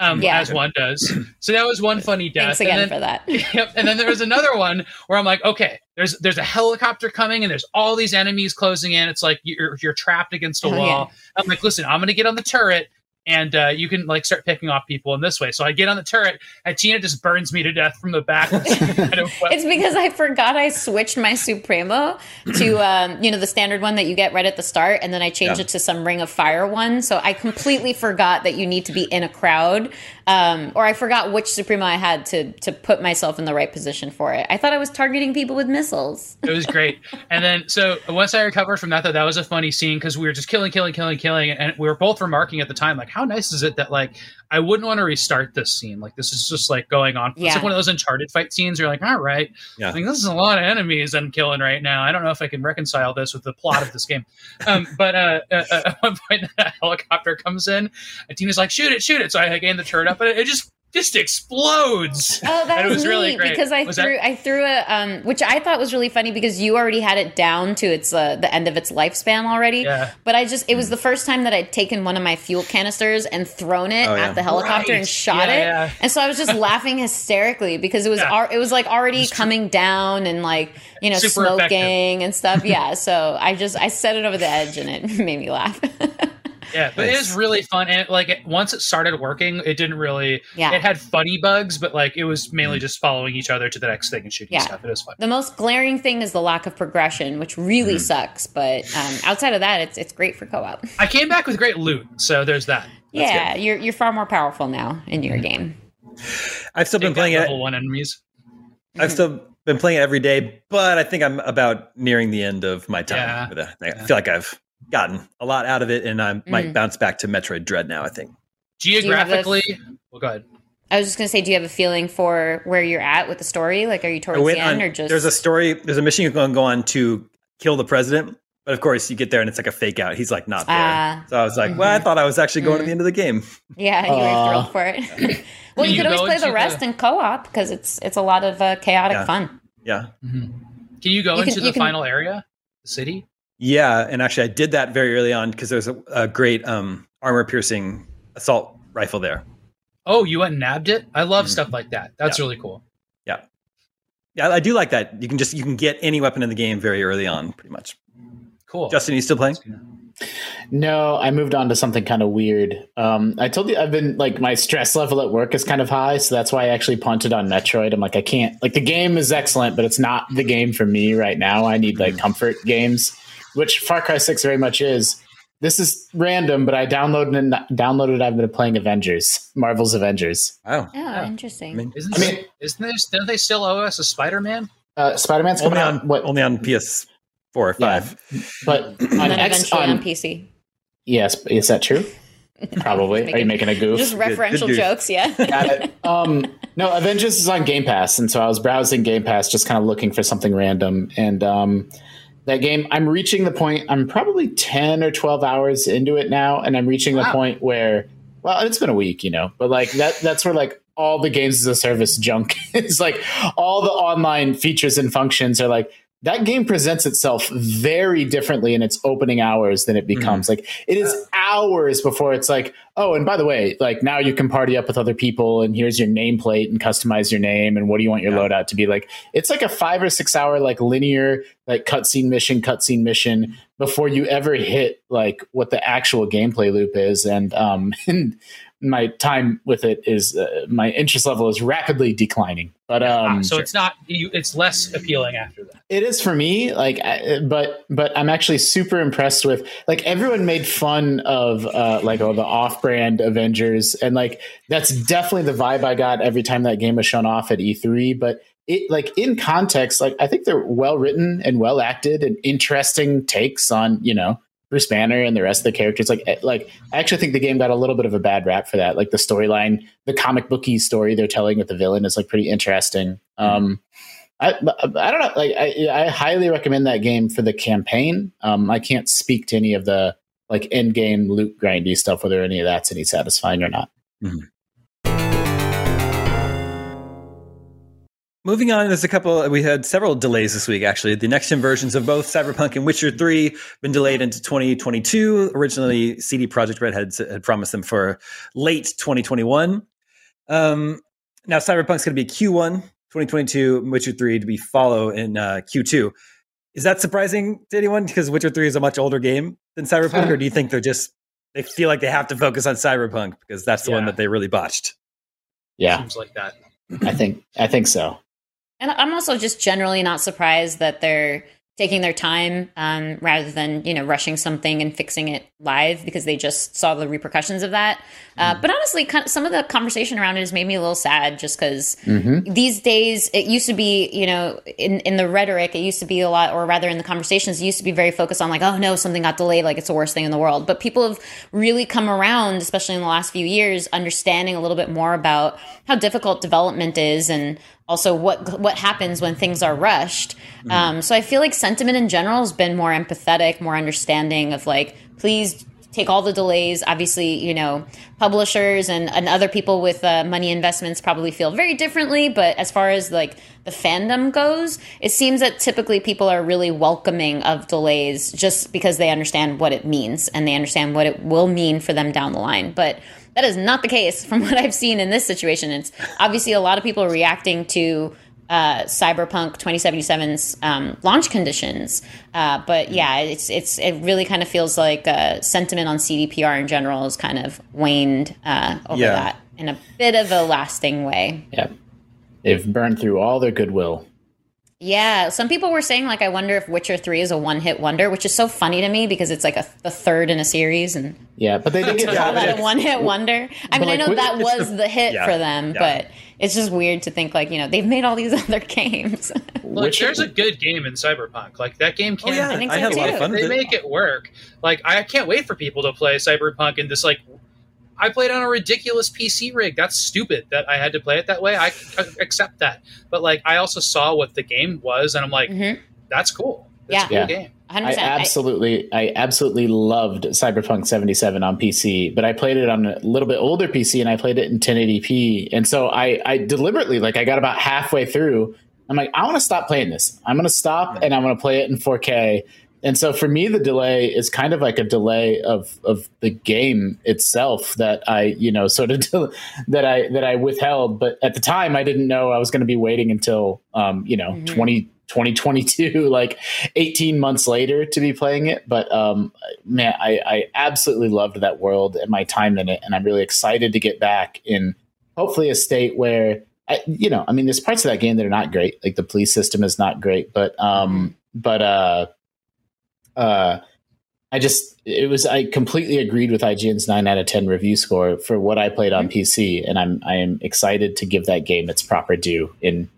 S3: um,
S2: Yeah.
S3: as one does. So that was one funny death.
S2: Thanks again
S3: and
S2: for
S3: then,
S2: that. [laughs]
S3: yep, and then there was another one where I'm like, okay, there's there's a helicopter coming and there's all these enemies closing in. It's like you're you're trapped against a
S2: Oh,
S3: wall. I'm like, listen, I'm gonna get on the turret. And uh, you can like start picking off people in this way. So I get on the turret, and Tina just burns me to death from the back. with some kind of weapon.
S2: It's because I forgot I switched my Supremo to [clears throat] um, you know the standard one that you get right at the start, and then I changed
S1: Yeah.
S2: it to some Ring of Fire one. So I completely forgot that you need to be in a crowd, um, or I forgot which Supremo I had to to put myself in the right position for it. I thought I was targeting people with missiles.
S3: It was great. And then, so once I recovered from that, though, that was a funny scene because we were just killing, killing, killing, killing, and we were both remarking at the time, like, how nice is it that like I wouldn't want to restart this scene? Like, this is just like going on. It's like one of those Uncharted fight scenes. You're like, all right,
S1: Yeah.
S3: like this is a lot of enemies I'm killing right now. I don't know if I can reconcile this with the plot of this game. [laughs] Um, but uh, uh, uh, [laughs] at one point, a helicopter comes in, and Tina's like, shoot it, shoot it. So I gain the turret up, and it, it just just explodes.
S2: Oh,
S3: And
S2: that
S3: it
S2: was,
S3: was
S2: neat
S3: really great.
S2: because I
S3: Was that-
S2: threw I threw a um, which I thought was really funny because you already had it down to its uh, the end of its lifespan already.
S3: Yeah.
S2: But I just it was the first time that I'd taken one of my fuel canisters and thrown it
S1: Oh, yeah.
S2: at the helicopter
S3: Right.
S2: and shot
S3: Yeah,
S2: it,
S3: yeah.
S2: and so I was just laughing hysterically because it was
S3: Yeah.
S2: al- it was like already
S3: It's true.
S2: coming down and like you know
S3: Super
S2: smoking
S3: effective.
S2: and stuff. Yeah, so I just I set it over the edge and it [laughs] made me laugh. [laughs]
S3: Yeah, but it is
S1: Nice.
S3: really fun. And like it, once it started working, it didn't really.
S2: Yeah.
S3: It had funny bugs, but like it was mainly mm-hmm. just following each other to the next thing and shooting
S2: Yeah.
S3: stuff. It was fun.
S2: The most glaring thing is the lack of progression, which really mm. sucks. But um, outside of that, it's it's great for co-op.
S3: I came back with great loot, so there's that.
S2: yeah, you're you're far more powerful now in your mm-hmm. game.
S1: I've still been
S3: Take out
S1: playing it.
S3: level one enemies.
S1: I've mm-hmm. still been playing it every day, but I think I'm about nearing the end of my time
S3: Yeah.
S1: with it. I feel like I've gotten a lot out of it, and I might
S2: Mhm.
S1: bounce back to Metroid Dread now. I think.
S2: you have a-
S3: Geographically, well, go ahead.
S2: I was just gonna say, do you have a feeling for where you're at with the story? Like, are you towards the end
S1: on-
S2: or just?
S1: there's a story. There's a mission you're going to go on to kill the president, but of course you get there and it's like a fake out. He's like not there.
S2: Ah.
S1: so I was like, well, I thought I was actually going to the end of the game.
S2: yeah, you were thrilled for it. [laughs] well, you
S3: you
S2: could always play the rest
S3: the-
S2: in co-op because it's it's a lot of uh, chaotic
S1: Yeah.
S2: fun.
S1: Yeah.
S3: Can you go
S2: You can-
S3: into
S2: you
S3: the
S2: can-
S3: final area, the city?
S1: Yeah, and actually, I did that very early on because there's a, a great um, armor-piercing assault rifle there.
S3: Oh, you went and nabbed it. I love
S1: Mhm.
S3: stuff like that. That's
S1: Yeah.
S3: really cool.
S1: Yeah, yeah, I do like that. You can just you can get any weapon in the game very early on, pretty much.
S3: Cool.
S1: Justin, you still playing?
S4: No, I moved on to something kind of weird. Um, I told you I've been like my stress level at work is kind of high, so that's why I actually punted on Metroid. I'm like, I can't like the game is excellent, but it's not the game for me right now. I need like comfort games, which Far Cry Six very much is. This is random, but I downloaded and downloaded. I've been playing Avengers, Marvel's Avengers.
S1: Wow.
S2: Oh,
S3: Yeah.
S2: interesting.
S1: I mean,
S3: Isn't
S4: I mean-
S3: isn't there? Don't they still owe us a Spider-Man?
S4: Uh, Spider Man's coming
S1: only
S4: out.
S1: on
S4: What?
S1: only on PS4 or
S4: Yeah.
S1: five.
S4: but [clears throat] on X, on,
S2: on PC.
S4: yes, is that true? [laughs] Probably.
S2: Just
S4: Are you
S2: making-
S4: making a goof?
S2: Just referential
S1: good goof.
S2: jokes, yeah. [laughs]
S4: Got it. Um, no, Avengers is on Game Pass, and so I was browsing Game Pass, just kind of looking for something random. And um, that game, I'm reaching the point. I'm probably ten or twelve hours into it now, and I'm reaching the point where, well, it's been a week, you know, but like that. That's where like all the games as a service junk [laughs] is. Like all the online features and functions are like. That game presents itself very differently in its opening hours than it becomes. Like it is hours before it's like, oh, and by the way, like now you can party up with other people, and here's your nameplate and customize your name, and what do you want your
S1: Yeah.
S4: loadout to be like? It's like a five or six hour like linear like cutscene mission, cutscene mission before you ever hit like what the actual gameplay loop is, and um, [laughs] and my time with it is uh, my interest level is rapidly declining. But um,
S3: Ah, so it's not. You, it's less appealing after that.
S4: it is for me like I, but but i'm actually super impressed with like everyone made fun of uh like oh the off-brand avengers and like that's definitely the vibe i got every time that game was shown off at e3 but it like in context like i think they're well written and well acted and interesting takes on you know Bruce Banner and the rest of the characters, like, eh, like I actually think the game got a little bit of a bad rap for that. Like the storyline, the comic booky story they're telling with the villain is like pretty interesting. Um, I, I don't know. Like I, I highly recommend that game for the campaign. Um, I can't speak to any of the like end game loot grindy stuff, whether any of that's any satisfying or not.
S1: Moving on, there's a couple. We had several delays this week. Actually, the next gen versions of both Cyberpunk and Witcher Three been delayed into 2022. Originally, CD Projekt Red had, had promised them for late 2021. Um, now, Cyberpunk's going to be Q1 2022. Witcher Three to be follow in uh, Q2. Is that surprising to anyone? Because Witcher Three is a much older game than Cyberpunk, or do you think they're just they feel like they have to focus on Cyberpunk because that's the one that they really botched?
S4: Yeah,
S3: Seems like that.
S4: I think I think so.
S2: And I'm also just generally not surprised that they're taking their time um, rather than you know rushing something and fixing it live because they just saw the repercussions of that. Uh, but honestly, kind of, some of the conversation around it has made me a little sad, just because
S4: Mm-hmm.
S2: these days it used to be you know in in the rhetoric it used to be a lot, or rather in the conversations, it used to be very focused on like oh no something got delayed like it's the worst thing in the world. But people have really come around, especially in the last few years, understanding a little bit more about how difficult development is and also what what happens when things are rushed. Um, so I feel like sentiment in general has been more empathetic, more understanding of like, please take all the delays. Obviously, you know, publishers and, and other people with uh, money investments probably feel very differently. But as far as like the fandom goes, it seems that typically people are really welcoming of delays just because they understand what it means and they understand what it will mean for them down the line. But that is not the case from [laughs] what I've seen in this situation. It's obviously a lot of people reacting to uh, Cyberpunk 2077's um, launch conditions. Uh, but yeah, it's it's it really kind of feels like uh, sentiment on CDPR in general has kind of waned uh, over
S1: Yeah.
S2: that in a bit of a lasting way.
S4: Yeah. They've burned through all their goodwill.
S2: Yeah, some people were saying like, I wonder if Witcher Three is a one-hit wonder, which is so funny to me because it's like a the third in a series, and
S4: Yeah, but they did get
S2: call that
S4: that.
S2: a one-hit wonder. I mean, I know that was
S1: the-
S2: the hit
S1: yeah,
S2: for them,
S1: yeah.
S2: but it's just weird to think like you know they've made all these [laughs] other games.
S3: Like,
S4: Witcher-
S3: there's a good game in Cyberpunk. Like that game oh, can.
S1: Oh yeah,
S2: I think
S1: I
S2: so,
S1: had a lot
S2: too.
S1: of fun
S3: they
S1: it.
S3: make it work. Like I can't wait for people to play Cyberpunk and this like. I played on a ridiculous PC rig. That's stupid that I had to play it that way. I accept that, but like I also saw what the game was, and I'm like,
S2: Mhm.
S3: that's cool. That's
S2: Yeah.
S3: a cool
S4: Yeah.
S3: game.
S2: 100%.
S4: I absolutely, I absolutely loved Cyberpunk 77 on PC, but I played it on a little bit older PC and I played it in 1080p. And so I, I deliberately, like, I got about halfway through. I'm like, I want to stop playing this. I'm going to stop and I'm going to play it in 4K. And so for me, the delay is kind of like a delay of of the game itself that I, you know, sort of [laughs] that I that I withheld. But at the time, I didn't know I was going to be waiting until, um, you know,
S2: Mhm.
S4: 20, 2022, [laughs] like 18 months later to be playing it. But um, man, I, I absolutely loved that world and my time in it, and I'm really excited to get back in hopefully a state where. I, you know, I mean, there's parts of that game that are not great. Like the police system is not great, but um, but uh, uh, I just it was I completely agreed with IGN's nine out of ten review score for what I played on PC, and I'm I am excited to give that game its proper due in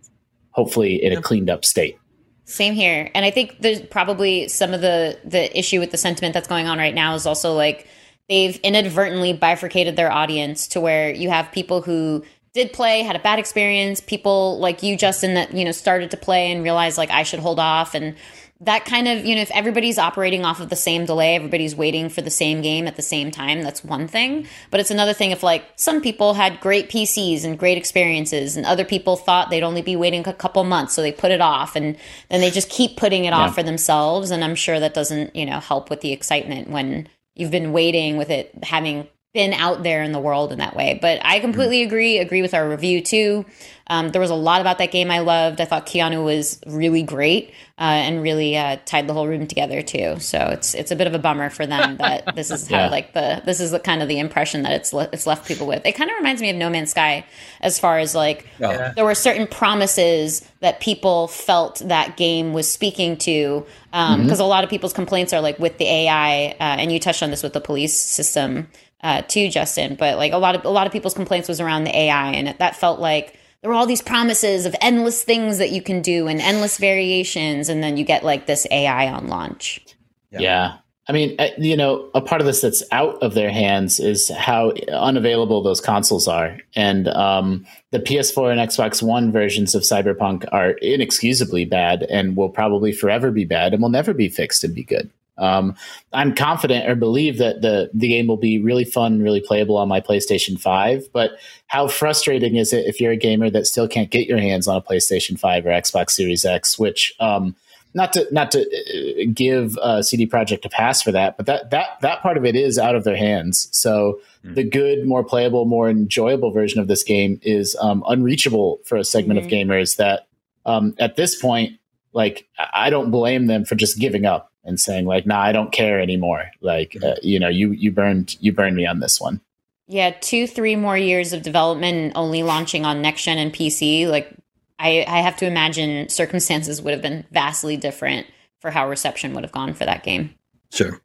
S4: hopefully in a cleaned up state.
S2: Same here. And I think there's probably some of the the issue with the sentiment that's going on right now is also like they've inadvertently bifurcated their audience to where you have people who did play, had a bad experience, people like you Justin that, you know, started to play and realized like I should hold off and that kind of, you know, if everybody's operating off of the same delay, everybody's waiting for the same game at the same time, that's one thing. But it's another thing if like some people had great PCs and great experiences and other people thought they'd only be waiting a couple months, so they put it off and then they just keep putting it
S4: Yeah.
S2: off for themselves. And I'm sure that doesn't, you know, help with the excitement when you've been waiting with it having been out there in the world in that way. But I completely agree, agree with our review too. Um, there was a lot about that game I loved. I thought Keanu was really great uh, and really uh, tied the whole room together too. So it's it's a bit of a bummer for them that [laughs] this is how
S4: Yeah.
S2: like the this is the kind of the impression that it's le- it's left people with. It kind of reminds me of No Man's Sky as far as like.
S3: Yeah.
S2: there were certain promises that people felt that game was speaking to because a lot of people's complaints are like with the AI uh, and you touched on this with the police system uh, too Justin but like a lot of a lot of people's complaints was around the AI and it, that felt like there were all these promises of endless things that you can do and endless variations and then you get like this AI on launch
S1: Yeah.
S4: Yeah. I mean, uh, you know, a part of this that's out of their hands is how unavailable those consoles are. And um, the PS4 and Xbox One versions of Cyberpunk are inexcusably bad and will probably forever be bad and will never be fixed and be good. Um, I'm confident or believe that the the game will be really fun, really playable on my PlayStation 5. But how frustrating is it if you're a gamer that still can't get your hands on a PlayStation 5 or Xbox Series X, which um, not to not to uh, give uh, CD Projekt a pass for that, but that that that part of it is out of their hands. So the good, more playable, more enjoyable version of this game is um, unreachable for a segment of gamers that um, at this point, like I I don't blame them for just giving up and saying like, "Nah, I don't care anymore." Like uh, you know, you you burned you burned me on this one.
S2: Yeah, two, three more years of development and only launching on next gen and PC. Like, I, I have to imagine circumstances would have been vastly different for how reception would have gone for that game.
S1: Sure.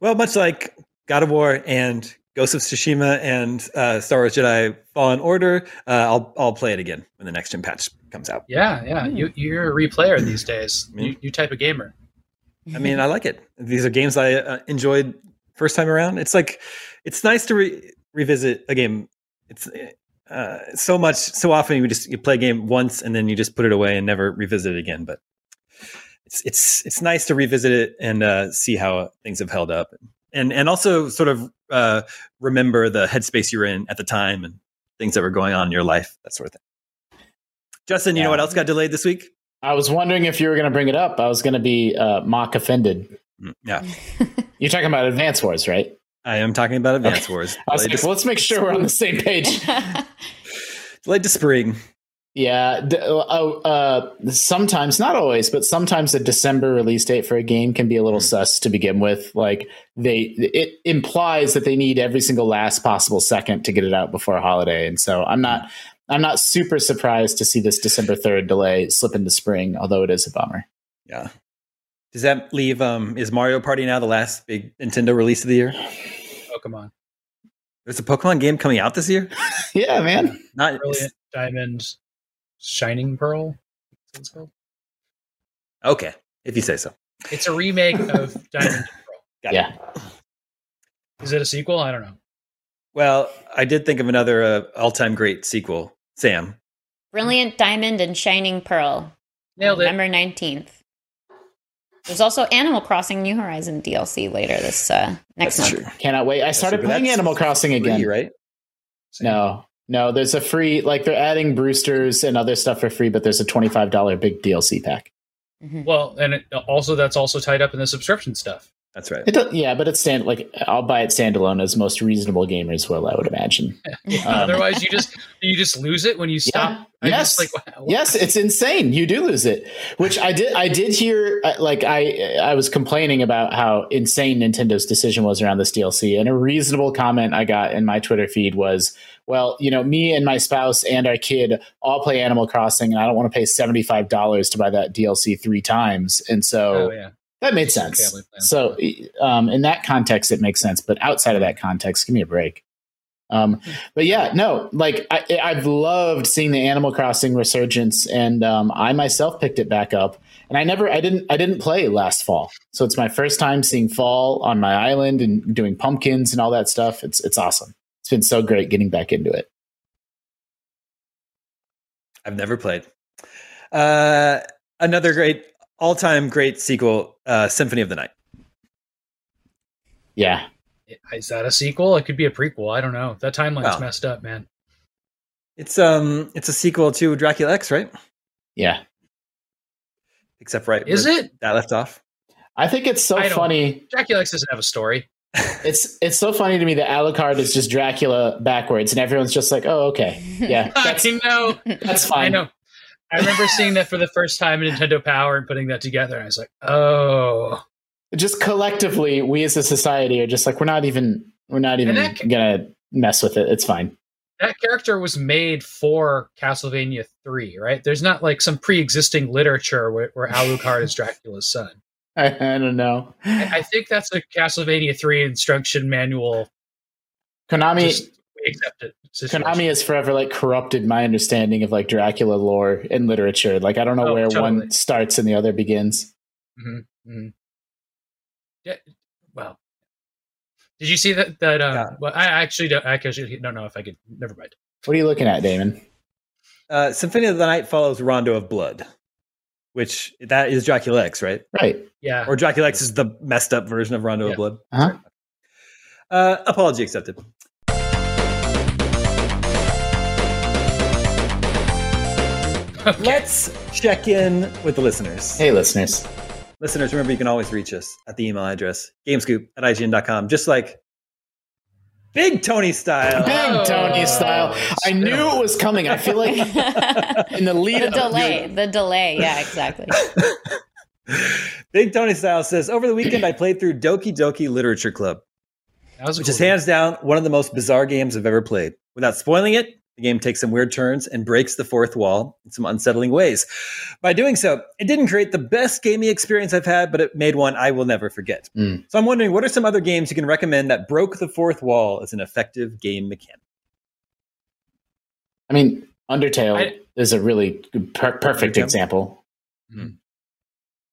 S1: Well, much like God of War and Ghost of Tsushima and uh, Star Wars Jedi Fallen Order, uh, I'll I'll play it again when the next gen patch comes out.
S3: Yeah, yeah. You, you're a replayer these days.
S1: Me?
S3: You, you type of gamer.
S1: I mean, I like it. These are games I uh, enjoyed first time around. It's like it's nice to re- revisit a game. It's uh, so much so often you just you play a game once and then you just put it away and never revisit it again. But it's it's it's nice to revisit it and uh, see how things have held up, and and also sort of uh, remember the headspace you were in at the time and things that were going on in your life, that sort of thing. Justin, you know what else got delayed this week?
S4: I was wondering if you were going to bring it up. I was going to be uh, mock offended.
S1: Mm, Yeah, [laughs]
S4: You're talking about Advance Wars, right?
S1: I am talking about Advance Wars.
S4: I was like, well, let's make sure we're on the same page. [laughs]
S1: delayed to spring.
S4: Yeah, d- uh, uh, sometimes, not always, but sometimes a December release date for a game can be a little sus to begin with. Like they, it implies that they need every single last possible second to get it out before a holiday, and so I'm not, I'm not super surprised to see this December third delay slip into spring, although it is a bummer.
S1: Yeah. Does that leave? Um, is Mario Party now the last big Nintendo release of the year?
S3: Pokemon,
S1: There's a Pokemon game coming out this year. [laughs]
S4: yeah, man.
S1: Not
S3: Brilliant Diamond, Shining Pearl. That's it's called.
S1: okay, if you say so.
S3: It's a remake of [laughs] Diamond Pearl.
S1: Got.
S4: Yeah,
S3: Is it a sequel? I don't know.
S1: Well, I did think of another uh, all-time great sequel. Sam,
S2: Brilliant Diamond and Shining Pearl.
S3: Nailed it.
S2: November 19th. There's also Animal Crossing New Horizon DLC later this uh, next
S1: that's
S2: month.
S1: true.
S4: cannot wait. I started
S1: true,
S4: playing Animal Crossing again.
S1: Free, right?
S4: No, no, there's a free like they're adding Brewsters and other stuff for free, but there's a twenty five dollar big DLC pack.
S2: Mhm.
S3: Well, and it, also that's also tied up in the subscription stuff.
S1: That's right.
S4: It does, yeah, but it's stand like I'll buy it standalone as most reasonable gamers will, I would imagine. [laughs] Um,
S3: Otherwise, you just you just lose it when you stop. I
S4: Yes.
S3: just like [laughs] wow,
S4: Yes, it's insane. You do lose it, which I did. I did hear. uh, Like I, I was complaining about how insane Nintendo's decision was around this DLC, and a reasonable comment I got in my Twitter feed was, "Well, you know, me and my spouse and our kid all play Animal Crossing, and I don't want to pay seventy five dollars to buy that DLC three times." And so
S3: Oh yeah.
S4: That made sense. So, um, in that context, it makes sense. But outside of that context, give me a break. Um, but yeah, no, like I, I've loved seeing the Animal Crossing resurgence, and um, I myself picked it back up. And I never, I didn't, I didn't play last fall, so it's my first time seeing fall on my island and doing pumpkins and all that stuff. It's it's awesome. It's been so great getting back into it.
S1: I've never played. Uh, another great, all-time great sequel, uh, Symphony of the Night.
S4: Yeah,
S3: Is that a sequel? It could be a prequel. I don't know. That timeline's
S1: Well.
S3: messed up, man.
S1: It's um, it's a sequel to Dracula X, right?
S4: yeah.
S1: Except right,
S3: Is it?
S1: that left off?
S4: I think it's so funny.
S3: Dracula X doesn't have a story. [laughs]
S4: It's it's so funny to me that Alucard is just Dracula backwards, and everyone's just like, "Oh, okay, yeah, [laughs] that's
S3: I know.
S4: that's
S3: I
S4: fine."
S3: know. I remember seeing that for the first time in Nintendo Power and putting that together. And I was like, oh,
S4: Just collectively, we as a society are just like, we're not even we're not even
S3: that-
S4: gonna mess with it. It's fine.
S3: that character was made for Castlevania 3, right? There's not like some pre existing literature where, where Alucard is Dracula's son. [laughs]
S4: I, I don't know.
S3: I, I think that's a Castlevania 3 instruction manual.
S4: Konami
S3: Just we accept it. Situation.
S4: Konami has forever like corrupted my understanding of like Dracula lore and literature. Like I don't know
S3: Oh,
S4: where
S3: totally.
S4: one starts and the other begins.
S3: Mhm, mhm. Yeah, well, did you see that? That um,
S1: Yeah.
S3: well, I actually don't. I actually don't know if I could. Never mind.
S4: What are you looking at, Daemon?
S1: Uh, Symphony of the Night follows Rondo of Blood, which that is Dracula X, right?
S4: Right.
S3: Yeah,
S1: Or Dracula X is the messed up version of Rondo
S3: Yeah.
S1: of Blood.
S4: Uh-huh.
S1: Uh, apology accepted.
S3: Okay.
S1: Let's check in with the listeners.
S4: Hey, listeners.
S1: Listeners, remember you can always reach us at the email address gamescoop at IGN.com, just like Big Tony style.
S4: Big
S3: Oh,
S4: Tony style. I knew it was coming. I feel like [laughs] in the lead
S2: the
S4: up,
S2: delay. The delay. Yeah, exactly. [laughs]
S1: Big Tony style says Over the weekend, I played through Doki Doki Literature Club,
S3: that was a
S1: which
S3: cool
S1: is hands down one of the most bizarre games I've ever played. Without spoiling it, the game takes some weird turns and breaks the fourth wall in some unsettling ways. By doing so, it didn't create the best gaming experience I've had, but it made one I will never forget.
S4: Mm.
S1: So I'm wondering, what are some other games you can recommend that broke the fourth wall as an effective game mechanic?
S4: I mean, Undertale
S3: I-
S4: is a really good- per- perfect
S1: Undertale?
S4: example.
S3: Mhm.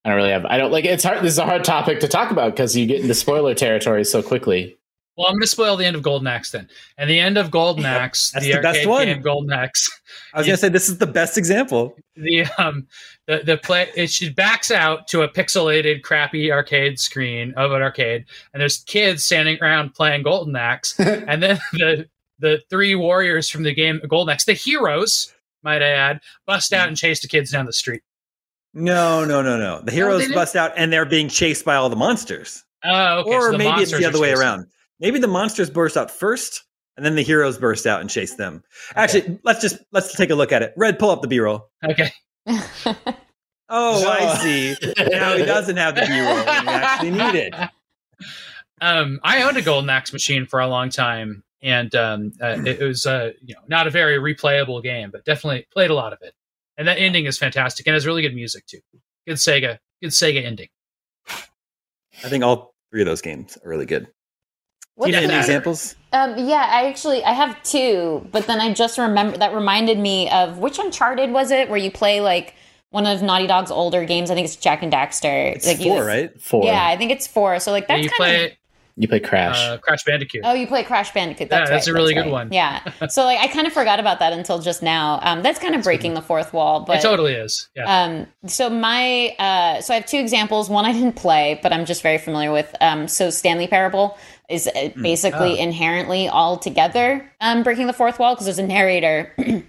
S4: I don't really have. I don't like. It's hard. This is a hard topic to talk about because you get into spoiler territory so quickly.
S3: Well, I'm going to spoil the end of Golden Axe then. And the end of Golden
S1: Yep,
S3: Axe,
S1: that's
S3: the,
S1: the best one.
S3: game Golden Axe,
S1: I was going to say this is the best example.
S3: the um the the play it she backs out to a pixelated crappy arcade screen of an arcade and there's kids standing around playing golden axe [laughs] and then the the three warriors from the game golden axe the heroes might i add bust out and chase the kids down the street
S1: No, no, no, no. The heroes
S3: didn't?
S1: bust out and they're being chased by all the monsters.
S3: oh okay
S1: or
S3: so the
S1: maybe it's the other way
S3: chasing.
S1: around. Maybe the monsters burst out first and then the heroes burst out and chase them. Actually, let's just let's take a look at it. Red, pull up the B-roll.
S3: Okay. [laughs]
S1: Oh, I see. now he doesn't have the B-roll he actually need it. [laughs]
S3: Um, I owned a Golden Axe machine for a long time, and um, uh, it was uh, you know not a very replayable game, but definitely played a lot of it. And that ending is fantastic, and has really good music too. Good Sega, good Sega ending.
S1: I think all three of those games are really good.
S2: What's
S1: Do you have any
S2: the-
S1: examples?
S2: Um, yeah, I actually I have two, but then I just remember that reminded me of which Uncharted was it where you play like one of Naughty Dog's older games. I think it's Jak and Daxter.
S1: It's
S2: like you-
S1: four, right?
S4: Four.
S2: Yeah, I think it's four. So like
S3: Yeah,
S2: that's
S3: you
S2: kind
S3: play
S2: of
S4: You play Crash.
S3: uh, Crash Bandicoot.
S2: Oh, you play Crash Bandicoot.
S3: Yeah,
S2: That's
S3: that's
S2: right,
S3: a really
S2: that's
S3: good
S2: right.
S3: one.
S2: Yeah. So like I kind of forgot about that until just now. Um, that's kind of breaking the fourth wall, but
S3: it totally is. Yeah.
S2: um, so my uh, so I have two examples. One I didn't play, but I'm just very familiar with. Um, so Stanley Parable is uh, basically
S3: Oh.
S2: inherently all together um, breaking the fourth wall because there's a narrator, [clears throat] and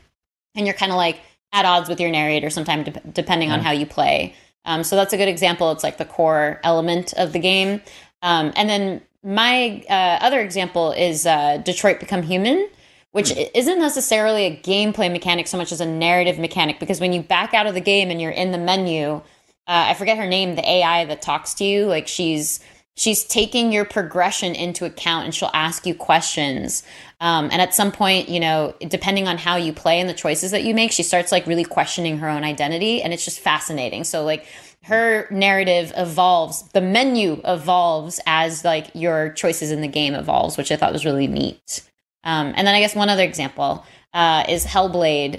S2: you're kind of like at odds with your narrator sometimes, de- depending on how you play. Um, so that's a good example. It's like the core element of the game. Um, and then my uh, other example is uh, Detroit Become Human, which
S3: Hmm.
S2: isn't necessarily a gameplay mechanic so much as a narrative mechanic. Because when you back out of the game and you're in the menu, uh, I forget her name, the AI that talks to you, like she's she's taking your progression into account and she'll ask you questions. Um, and at some point, you know, depending on how you play and the choices that you make, she starts like really questioning her own identity, and it's just fascinating. So like her narrative evolves, the menu evolves as like your choices in the game evolves, which I thought was really neat. Um, and then I guess one other example uh, is Hellblade,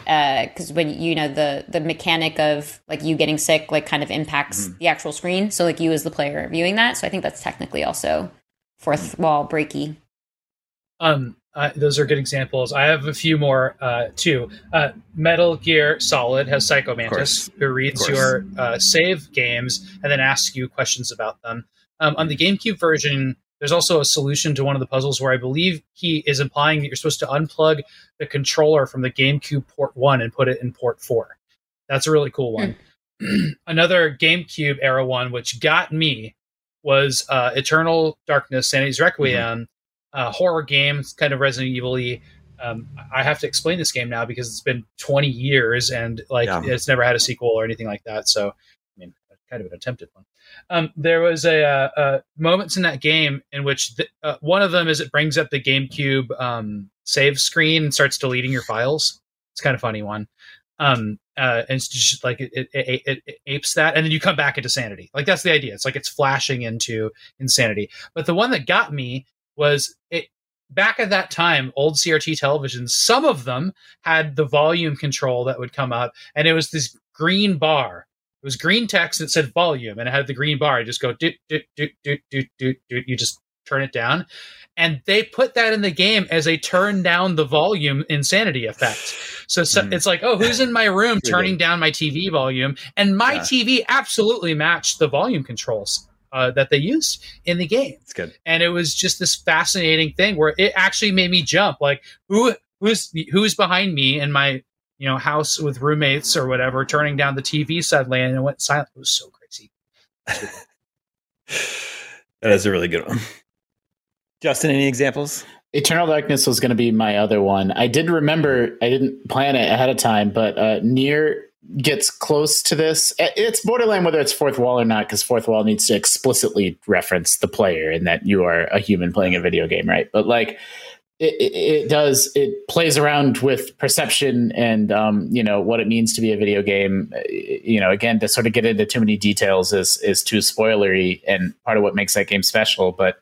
S2: because when you know the the mechanic of like you getting sick, like kind of impacts the actual screen. So like you as the player viewing that. So I think that's technically also fourth wall breaky.
S3: Um, uh, those are good examples. I have a few more uh, too. Uh, Metal Gear Solid has Psycho Mantis, who reads your uh, save games and then asks you questions about them. Um, on the GameCube version, there's also a solution to one of the puzzles where I believe he is implying that you're supposed to unplug the controller from the GameCube port one and put it in port four. That's a really cool one. [clears throat] Another GameCube era one, which got me, was uh, Eternal Darkness, Sanity's Requiem, uh, horror game, kind of Resident Evil y. Um, I have to explain this game now because it's been 20 years and like
S1: Yeah.
S3: it's never had a sequel or anything like that. So, I mean, kind of an attempted one. Um, there was a, uh, uh, moments in that game in which th- uh, one of them is it brings up the GameCube um, save screen and starts deleting your files. It's kind of funny one. Um, uh, and it's just like it, it, it, it, it apes that, and then you come back into sanity. Like that's the idea. It's like it's flashing into insanity. But the one that got me was it back at that time old crt televisions some of them had the volume control that would come up and it was this green bar it was green text that said volume and it had the green bar. You just go doot doot doot doot doot doot doot. You just turn it down. And they put that in the game as a turn down the volume insanity effect. So, so
S1: Mm.
S3: it's like oh who's in my room [laughs] turning down my tv volume? And my
S1: Yeah.
S3: tv absolutely matched the volume controls uh, that they used in the game.
S1: It's good.
S3: and it was just this fascinating thing where it actually made me jump. Like who who's who's behind me in my you know house with roommates or whatever turning down the tv suddenly and it went silent it was so crazy [laughs]
S1: That is a really good one. Justin, any examples?
S4: Eternal Darkness was going to be my other one. I did remember, I didn't plan it ahead of time, but uh, NieR gets close to this. It's borderline whether it's fourth wall or not, because fourth wall needs to explicitly reference the player and that you are a human playing a video game, right? But like, it, it, does it plays around with perception and um, you know what it means to be a video game. You know again to sort of get into too many details is is too spoilery and part of what makes that game special but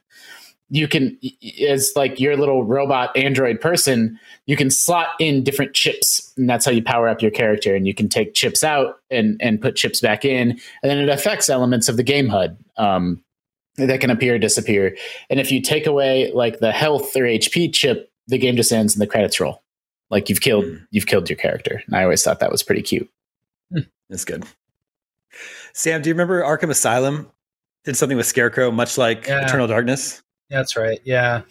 S4: you can as like your little robot android person you can slot in different chips and that's how you power up your character and you can take chips out and and put chips back in and then it affects elements of the game hud um, that can appear or disappear and if you take away like the health or hp chip the game just ends and the credits roll like you've killed
S1: Mm.
S4: you've killed your character and i always thought that was pretty cute
S1: That's good. Sam, do you remember Arkham Asylum did something with Scarecrow, much like
S3: Yeah.
S1: Eternal Darkness?
S3: that's right yeah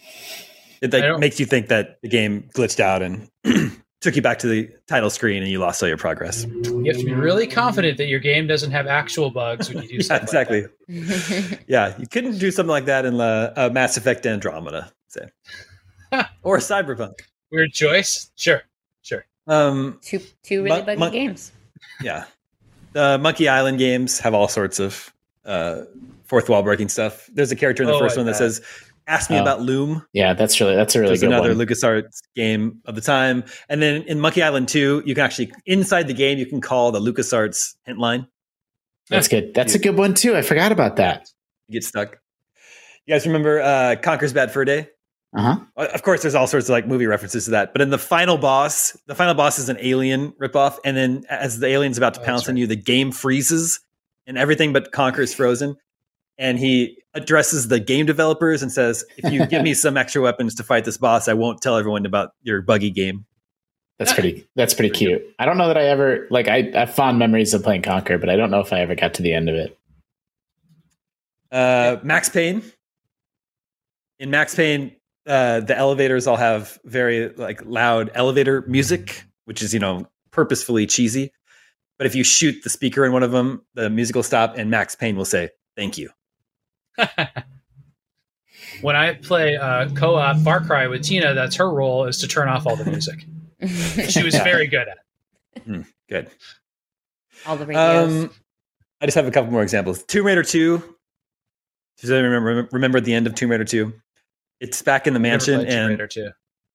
S1: It like, makes you think that the game glitched out and [clears throat] took you back to the title screen and you lost all your progress.
S3: you have to be really confident that your game doesn't have actual bugs when you do [laughs]
S1: Yeah,
S3: stuff like
S1: exactly.
S3: that. [laughs]
S1: Yeah, you couldn't do something like that in uh, uh, Mass Effect Andromeda. Say. [laughs] or Cyberpunk.
S3: Weird choice. Sure, sure.
S1: Um,
S2: Two two really
S1: Mon-
S2: buggy
S1: mon-
S2: games.
S1: yeah, the Monkey Island games have all sorts of uh, fourth wall breaking stuff. There's a character in the
S3: Oh,
S1: first
S3: I
S1: one that
S3: bet.
S1: says, "Ask me
S4: Oh.
S1: about Loom."
S4: Yeah, that's really that's a really
S1: There's
S4: good
S1: another
S4: one.
S1: LucasArts game of the time. And then in Monkey Island 2, you can actually, inside the game, you can call the LucasArts hint line.
S4: That's good. That's a good one too. I forgot about that.
S1: You get stuck. You guys remember uh, Conker's Bad Fur Day?
S4: Uh huh.
S1: Uh, Of course, there's all sorts of like movie references to that. But in the final boss, the final boss is an alien ripoff. And then as the alien's about to
S3: Oh,
S1: pounce
S3: that's
S1: on you, the game freezes and everything but Conker is frozen. And he addresses the game developers and says, if you give me [laughs] some extra weapons to fight this boss, I won't tell everyone about your buggy game.
S4: That's pretty. That's pretty cute. I don't know that I ever like. I, I have fond memories of playing Conker, but I don't know if I ever got to the end of it.
S1: Uh, Max Payne. In Max Payne, uh, the elevators all have very like loud elevator music, which is you know purposefully cheesy. But if you shoot the speaker in one of them, the music will stop, and Max Payne will say "Thank you." [laughs]
S3: when I play uh, co-op Far Cry with Tina, that's her role is to turn off all the music. She was
S4: Yeah. [laughs]
S3: very good at. it.
S1: Good.
S2: All the radios.
S1: Um, I just have a couple more examples. Tomb Raider Two. Does anyone remember remember the end of Tomb Raider Two? It's back in the
S3: Never
S1: mansion,
S3: played Tomb
S1: and
S3: Raider too.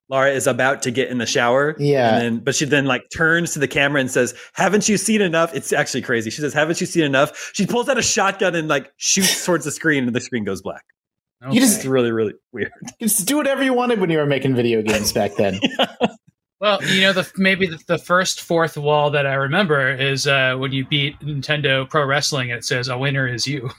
S1: Laura is about to get in the shower.
S4: Yeah.
S1: And then, but she then like turns to the camera and says, "Haven't you seen enough?" It's actually crazy. She says, "Haven't you seen enough?" She pulls out a shotgun and like shoots towards the screen, and the screen goes black.
S4: You just-
S1: It's really, really weird.
S4: Just do whatever you wanted when you were making video games back then. [laughs]
S3: Well, you know, the maybe the, the first fourth wall that I remember is uh, when you beat Nintendo Pro Wrestling and it says "A winner is you."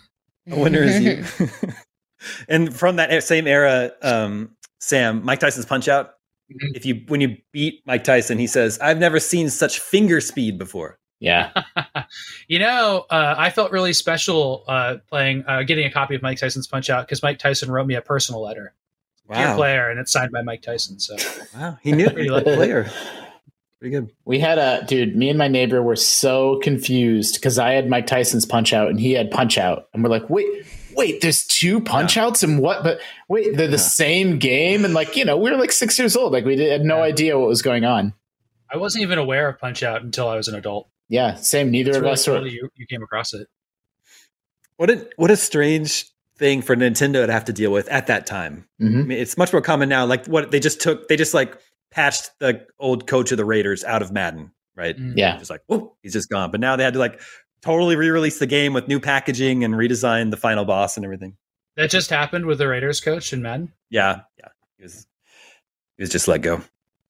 S1: A winner is you. [laughs] [laughs] and from that same era, um, Sam, Mike Tyson's Punch Out.
S3: Mhm.
S1: If you when you beat Mike Tyson, he says, "I've never seen such finger speed before."
S4: Yeah. [laughs]
S3: you know, uh, I felt really special uh, playing, uh, getting a copy of Mike Tyson's Punch Out because Mike Tyson wrote me a personal letter. Dear player, and it's signed by Mike Tyson. So
S1: wow, he knew
S3: Pretty
S1: the
S3: lucky.
S1: player. Pretty good.
S4: We had a dude, me and my neighbor were so confused because I had Mike Tyson's punch out and he had punch out. And we're like, wait, wait, there's two punch outs and what? But wait, they're the same game. And like, you know, we were like six years old. Like we had no
S3: Yeah.
S4: idea what was going on.
S3: I wasn't even aware of Punch Out until I was an adult.
S4: Yeah, same. Neither
S3: It's
S4: of
S3: really
S4: us
S3: cool
S4: were.
S3: that you, you came across it.
S1: What a what a strange thing for Nintendo to have to deal with at that time. I
S4: Mhm.
S1: mean, it's much more common now. Like what they just took, they just like patched the old coach of the Raiders out of Madden, right?
S3: Mm.
S4: Yeah.
S1: Just like, whoop, he's just gone. But now they had to like totally re-release the game with new packaging and redesign the final boss and everything.
S3: That just happened with the Raiders coach in Madden.
S1: Yeah, yeah. He was he was just let go.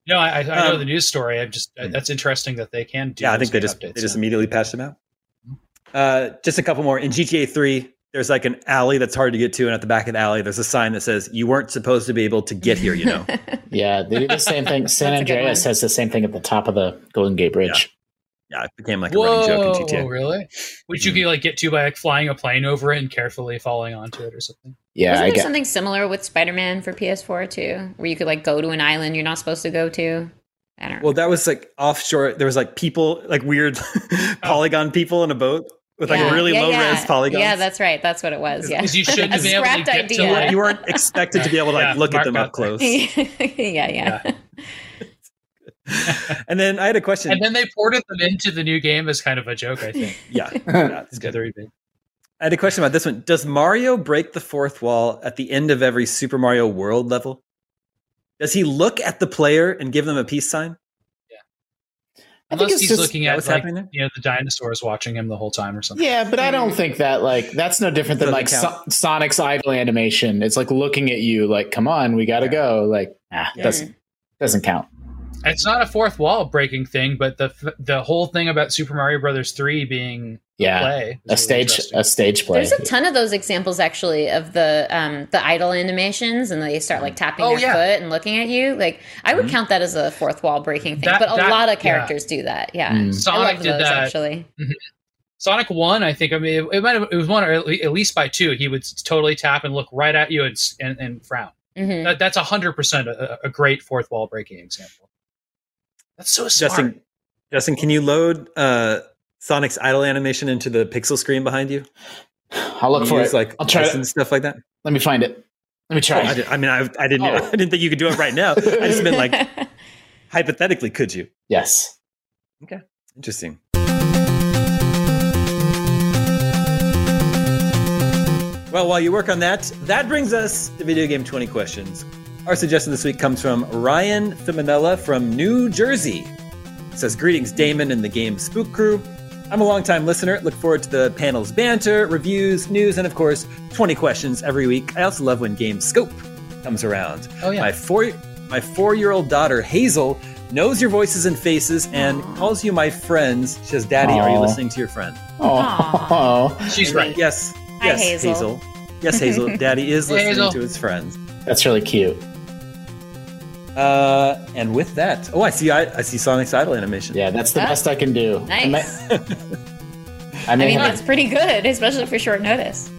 S3: No, I, I I know
S1: Um,
S3: the news story. I'm just
S1: mm.
S3: that's interesting that they can do.
S1: yeah, I think they just
S3: updates
S1: they just
S3: now.
S1: immediately patched him out. Uh, just a couple more in GTA Three. There's like an alley that's hard to get to, and at the back of the alley, there's a sign that says "You weren't supposed to be able to get here." You know. [laughs]
S4: Yeah, they do the same thing. [laughs] San
S2: That's a good
S4: Andreas has the same thing at the top of the Golden Gate Bridge.
S1: Yeah, it became like a running joke in GTA.
S3: really? Which you
S1: Mhm.
S3: could like get to by like flying a plane over it and carefully falling onto it or something.
S4: Yeah,
S2: Wasn't
S4: I
S2: there
S4: get.
S2: something similar with Spider-Man for PS4 too, where you could like go to an island you're not supposed to go to? I don't know.
S1: Well, that was like offshore. There was like people, like weird [laughs] polygon people in a boat with like
S2: Yeah,
S1: really
S2: yeah,
S1: low
S2: yeah.
S1: res polygons.
S2: Yeah, that's right. That's what it was. Yeah,
S3: Because you [laughs] shouldn't
S2: A
S3: have been able to
S2: scrapped
S3: get to, like-
S1: you weren't expected to be able to like [laughs]
S3: Yeah,
S1: look
S3: Mark
S1: at them up close.
S2: yeah, yeah. [laughs]
S1: and then I had a question.
S3: and then they ported them into the new game as kind of a joke. I think.
S1: yeah, [laughs] yeah, it's
S3: It's
S1: good.
S3: very big.
S1: I had a question about this one. Does Mario break the fourth wall at the end of every Super Mario World level? Does he look at the player and give them a peace sign? Yeah.
S4: I think
S3: Unless
S4: it's
S3: he's
S4: just-
S3: looking at
S1: what's
S3: like,
S1: happening there?
S3: you know the dinosaurs watching him the whole time or something.
S4: Yeah, but I don't think that like that's no different than like
S1: Doesn't
S4: so- Sonic's idle animation. It's like looking at you, like, come on, we got to go. Like, ah,
S1: Yeah.
S4: doesn't doesn't count.
S3: It's not a fourth wall breaking thing, but the the whole thing about Super Mario Brothers three being
S4: Yeah,
S3: play
S4: a
S3: really
S4: stage a stage play.
S2: There's a ton of those examples actually of the um, the idle animations, and they start like tapping
S3: Oh,
S2: their
S3: yeah.
S2: foot and looking at you. Like I would count that as a fourth wall breaking thing,
S3: That-
S2: but a
S3: that-
S2: lot of
S3: yeah.
S2: characters do that. Yeah,
S4: Mm.
S2: I
S3: Sonic
S2: love
S3: did
S2: those
S3: that.
S2: actually.
S3: Sonic one, I think. I mean, it, it might have it was one or at least by two. He would totally tap and look right at you and and, and frown.
S2: hmm
S3: That, that's hundred percent a, a great fourth wall breaking example. That's so smart.
S1: Justin, Justin, can you load uh, Sonic's idle animation into the pixel screen behind you?
S4: I'll look
S1: You
S4: for
S1: use,
S4: it.
S1: Like
S4: I'll try
S1: lights and stuff like that.
S4: let me find it. Let me try.
S1: I, did, I mean, I, I didn't.
S4: Oh.
S1: I didn't think you could do it right now. I just meant like [laughs] hypothetically, could you?
S4: yes. Okay.
S1: Interesting. Well, while you work on that, that brings us to video game 20 questions. Our suggestion this week comes from Ryan Thimonella from New Jersey. It says, Greetings, Daemon and the game Spook Crew. I'm a longtime listener. Look forward to the panel's banter, reviews, news, and of course, 20 questions every week. I also love when Game Scope comes around.
S3: Oh, yeah.
S1: My four my four-year-old daughter Hazel knows your voices and faces and calls you my friends. She says, Daddy, are you listening to your friend?
S4: Oh, [laughs]
S3: She's right.
S1: Yes.
S2: Hi,
S1: yes,
S2: Hazel.
S1: Yes, Hazel. [laughs] Daddy is listening
S3: Hazel.
S1: to his friends.
S4: that's really cute.
S1: Uh, and with that, oh, I see. I, I see Sonic's idle animation.
S4: Yeah, that's the
S2: Ah.
S4: best I can do. I may,
S2: Nice. [laughs]
S4: I
S2: I mean,
S4: have-
S2: that's pretty good, especially for short notice.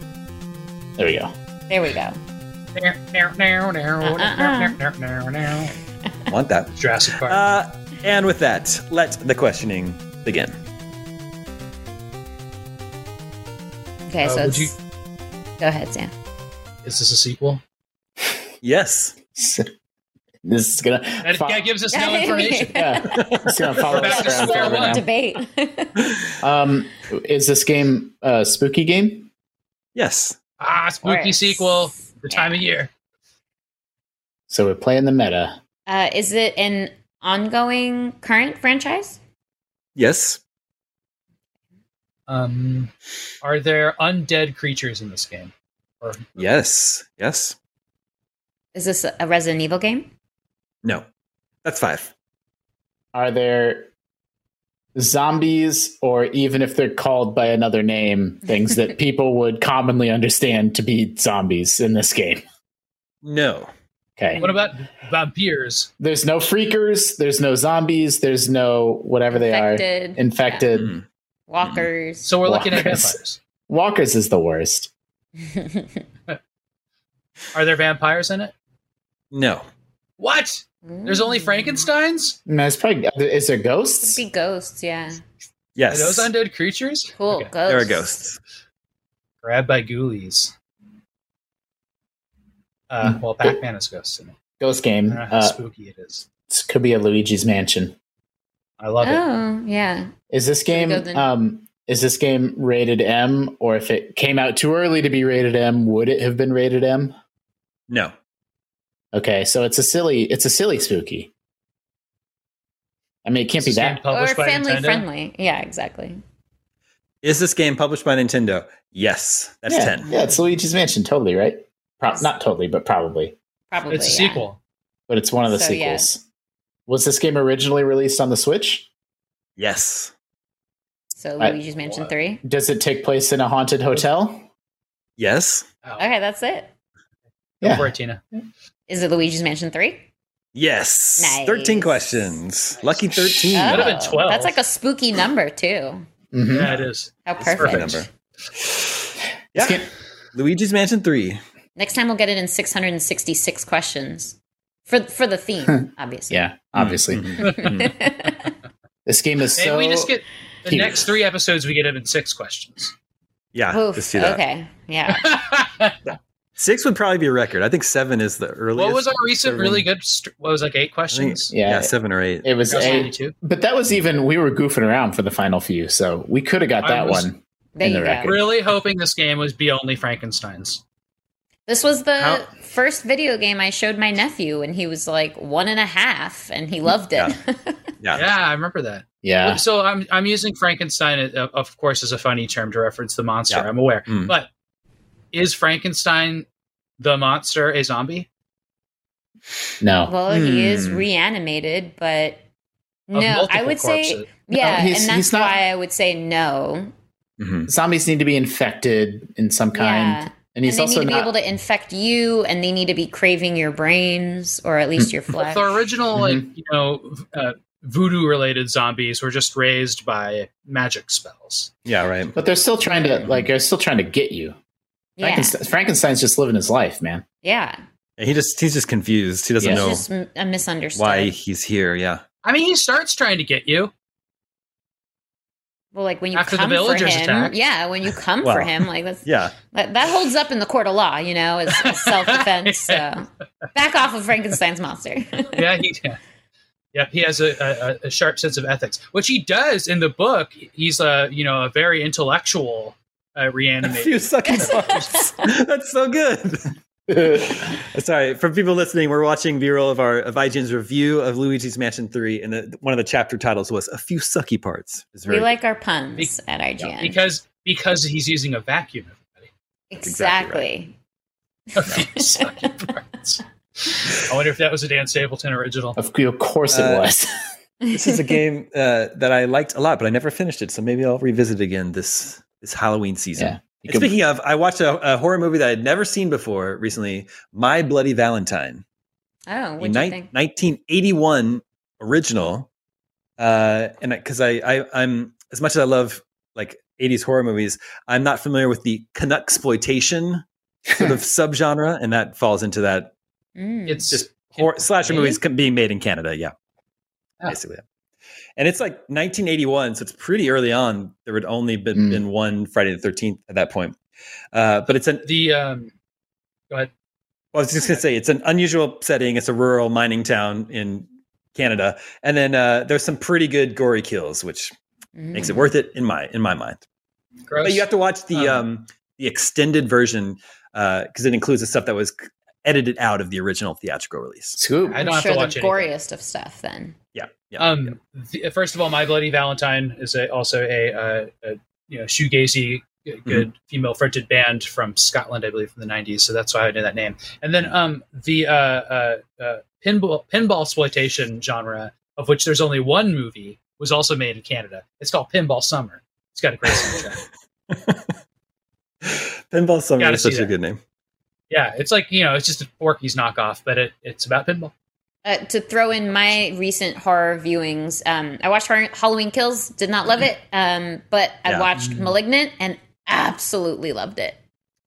S4: there we go.
S2: There we go.
S1: Want that?
S3: Jurassic Park.
S1: Uh, and with that, let the questioning begin.
S2: Okay,
S3: Uh,
S2: so
S3: would you-
S2: go ahead, Sam.
S3: Is this a sequel?
S1: Yes. [laughs]
S4: This is gonna.
S3: That,
S4: fo-
S3: that gives us no information. [laughs]
S4: yeah, it's gonna follow
S3: We're back
S4: us around
S3: square
S4: forever
S3: one.
S4: now.
S2: Debate. [laughs]
S4: Um, is this game a spooky game?
S1: Yes.
S3: Ah, spooky
S2: course.
S3: sequel. The time of year.
S4: So we're playing the meta.
S2: uh, is it an ongoing current franchise?
S1: Yes.
S3: Um, are there undead creatures in this game? Or
S1: Yes. Yes.
S2: Is this a Resident Evil game?
S1: No. That's five.
S4: Are there zombies, or even if they're called by another name, things that [laughs] people would commonly understand to be zombies in this game?
S1: No.
S4: Okay.
S3: what about vampires?
S4: There's no freakers. There's no zombies. There's no whatever they are.
S2: Infected.
S4: Infected.
S1: Mm.
S2: Walkers.
S3: So we're looking at
S4: Walkers.
S3: vampires.
S4: Walkers is the worst. [laughs]
S3: Are there vampires in it?
S1: No.
S3: What? There's only Frankenstein's?
S4: No, it's probably. Is there
S2: Could
S4: ghosts?
S2: be ghosts, yeah.
S1: Yes.
S3: Are those undead creatures?
S2: Cool.
S3: Okay.
S2: Ghosts.
S1: There are ghosts.
S3: Grabbed by ghoulies. Uh, well, Pac-Man is ghosts in it.
S4: Ghost
S3: I
S4: game.
S3: don't know how
S4: Uh,
S3: spooky it is.
S4: this could be a Luigi's Mansion.
S3: I love it.
S2: Oh, yeah.
S4: Is this game? Um, is this game rated M, or if it came out too early to be rated M, would it have been rated M?
S1: No.
S4: Okay, so it's a silly. It's a silly spooky. I mean, it can't
S3: Is
S4: be
S3: this game
S4: that.
S2: Or
S3: published by
S2: family
S3: Nintendo?
S2: friendly. Yeah, exactly.
S1: Is this game published by Nintendo? Yes. That's
S4: yeah,
S1: 10.
S4: yeah, it's Luigi's Mansion, totally right. Pro- not totally, but probably.
S2: Probably.
S3: It's a
S2: yeah.
S3: sequel.
S4: But it's one of the
S2: So, yeah.
S4: sequels. Was this game originally released on the Switch?
S1: Yes.
S2: So
S4: I-
S2: Luigi's Mansion
S3: What?
S2: 3.
S4: Does it take place in a haunted hotel?
S1: Yes.
S3: Oh,
S2: Okay, that's it.
S3: Go
S4: Yeah.
S3: for it, Tina.
S2: Is it Luigi's Mansion 3?
S1: Yes.
S2: Nice.
S1: 13 questions. Lucky 13.
S3: That would've been 12.
S2: That's like a spooky number, too.
S4: Mhm.
S3: Yeah, it is.
S2: How
S3: It's
S2: perfect.
S3: perfect.
S1: number. Yeah.
S4: game-
S1: Luigi's Mansion 3.
S2: Next time we'll get it in 666 questions. For for the theme, [laughs] obviously.
S4: yeah, obviously.
S1: Mhm. [laughs]
S4: This game is
S3: Maybe
S4: so.
S3: we just get the
S4: cute.
S3: next three episodes. We get it in six questions.
S1: Yeah.
S2: Oof,
S1: Just do that.
S2: okay. Yeah. [laughs]
S1: Six would probably be a record. I think seven is the earliest.
S3: what was our recent
S1: Seven.
S3: really good? St- what was like eight
S1: I think-
S3: questions?
S1: yeah.
S4: Yeah.
S1: seven or eight.
S4: It was
S3: That was
S4: a,
S3: 92.
S4: but that was even we were goofing around for the final few, so we could have got
S3: I
S4: that
S3: was-
S4: one.
S2: There
S4: In
S2: you
S4: the
S2: go.
S4: record.
S3: Really hoping this game was be only Frankenstein's.
S2: This was the
S1: How-
S2: first video game I showed my nephew, and he was like one and a half, and he loved it. [laughs]
S1: Yeah.
S3: Yeah, I remember that.
S4: Yeah,
S3: So I'm I'm using Frankenstein, uh, of course, as a funny term to reference the monster.
S1: Yeah.
S3: I'm aware,
S1: Mm.
S3: but is Frankenstein the monster a zombie?
S4: no,
S2: well, he is
S1: Hmm.
S2: reanimated, but no, I
S3: multiple
S2: would say yeah,
S4: No, he's-
S2: and that's
S4: he's not-
S2: why I would say no.
S1: Mhm.
S4: zombies need to be infected in some kind,
S2: Yeah.
S4: and he's
S2: and they
S4: also
S2: need to be
S4: not.
S2: able to infect you, and they need to be craving your brains or at least your flesh.
S3: The original, like
S4: Mhm.
S3: you know, uh, voodoo-related zombies were just raised by magic spells.
S1: Yeah, right.
S4: but they're still trying to like they're still trying to get you.
S2: Yeah,
S4: Frankenstein, Frankenstein's just living his life, man.
S2: yeah.
S1: He just he's just confused. He doesn't
S4: Yeah.
S1: know
S2: It's just m- a misunderstood.
S1: why he's here. Yeah.
S3: I mean, he starts trying to get you.
S2: Well, like when you
S3: After the
S2: come for him,
S3: attack.
S2: yeah, when you come
S1: Well,
S2: for him, like that's
S1: Yeah.
S2: that, that holds up in the court of law, you know, as, as self defense. [laughs] So back off of Frankenstein's monster. [laughs]
S3: yeah, he, yeah. Yep, he has a, a, a sharp sense of ethics, which he does in the book. He's a you know a very intellectual uh,
S1: A few sucking [laughs] parts. [laughs] That's so good. [laughs] Sorry, for people listening, we're watching B-roll of our of IGN's review of Luigi's Mansion Three, and the, one of the chapter titles was "A Few Sucky Parts." It's
S2: we
S1: very
S2: like our puns at IGN.
S3: because because he's using a vacuum. Everybody,
S2: exactly.
S3: a few sucky parts. I wonder if that was a Dan Stapleton original.
S4: Of, of course it
S1: Uh,
S4: was.
S1: this is a game uh, that I liked a lot, but I never finished it. So maybe I'll revisit it again this this Halloween season.
S4: Yeah. Can-
S1: speaking of, I watched a, a horror movie that I'd never seen before recently, My Bloody Valentine,
S2: Oh,
S1: a
S2: what'd you
S1: ni-
S2: think?
S1: 1981 original. Uh, and because I, I I'm as much as I love like 80s horror movies, I'm not familiar with the Canuck exploitation sort of [laughs] subgenre, and that falls into that
S2: Mm.
S3: It's
S1: just horror, slasher movies com- being made in Canada. Yeah,
S3: Ah.
S1: basically. And it's like 1981, so it's pretty early on. There had only been,
S4: Mm.
S1: been one Friday the 13th at that point. Uh, but it's an
S3: the um. Go ahead.
S1: well, I was just going to say it's an unusual setting. It's a rural mining town in Canada, and then uh, there's some pretty good gory kills, which
S2: Mm.
S1: makes it worth it in my in my mind.
S3: Gross.
S1: But you have to watch the
S3: Um,
S1: um, the extended version because it includes the stuff that was edited out of the original theatrical release.
S4: Scoop.
S3: I
S2: I'm
S3: don't have
S2: sure
S3: to watch
S2: the
S3: anything.
S2: goriest of stuff then.
S1: Yeah, yeah.
S3: Um, the, first of all, My Bloody Valentine is a, also a, uh, a you know shoegazy g- good female fronted band from Scotland, I believe, from the '90s. So that's why I know that name. And then um, the uh, uh, uh, pinball pinball exploitation genre, of which there's only one movie, was also made in Canada. It's called Pinball Summer. It's got a great soundtrack. [laughs]
S1: Pinball Summer is such a good name.
S3: yeah, it's like you know, it's just a Porky's knockoff, but it, it's about pinball.
S2: Uh, to throw in my recent horror viewings, um, I watched Halloween Kills, did not love it, um, but I
S1: Yeah.
S2: watched Malignant and absolutely loved it.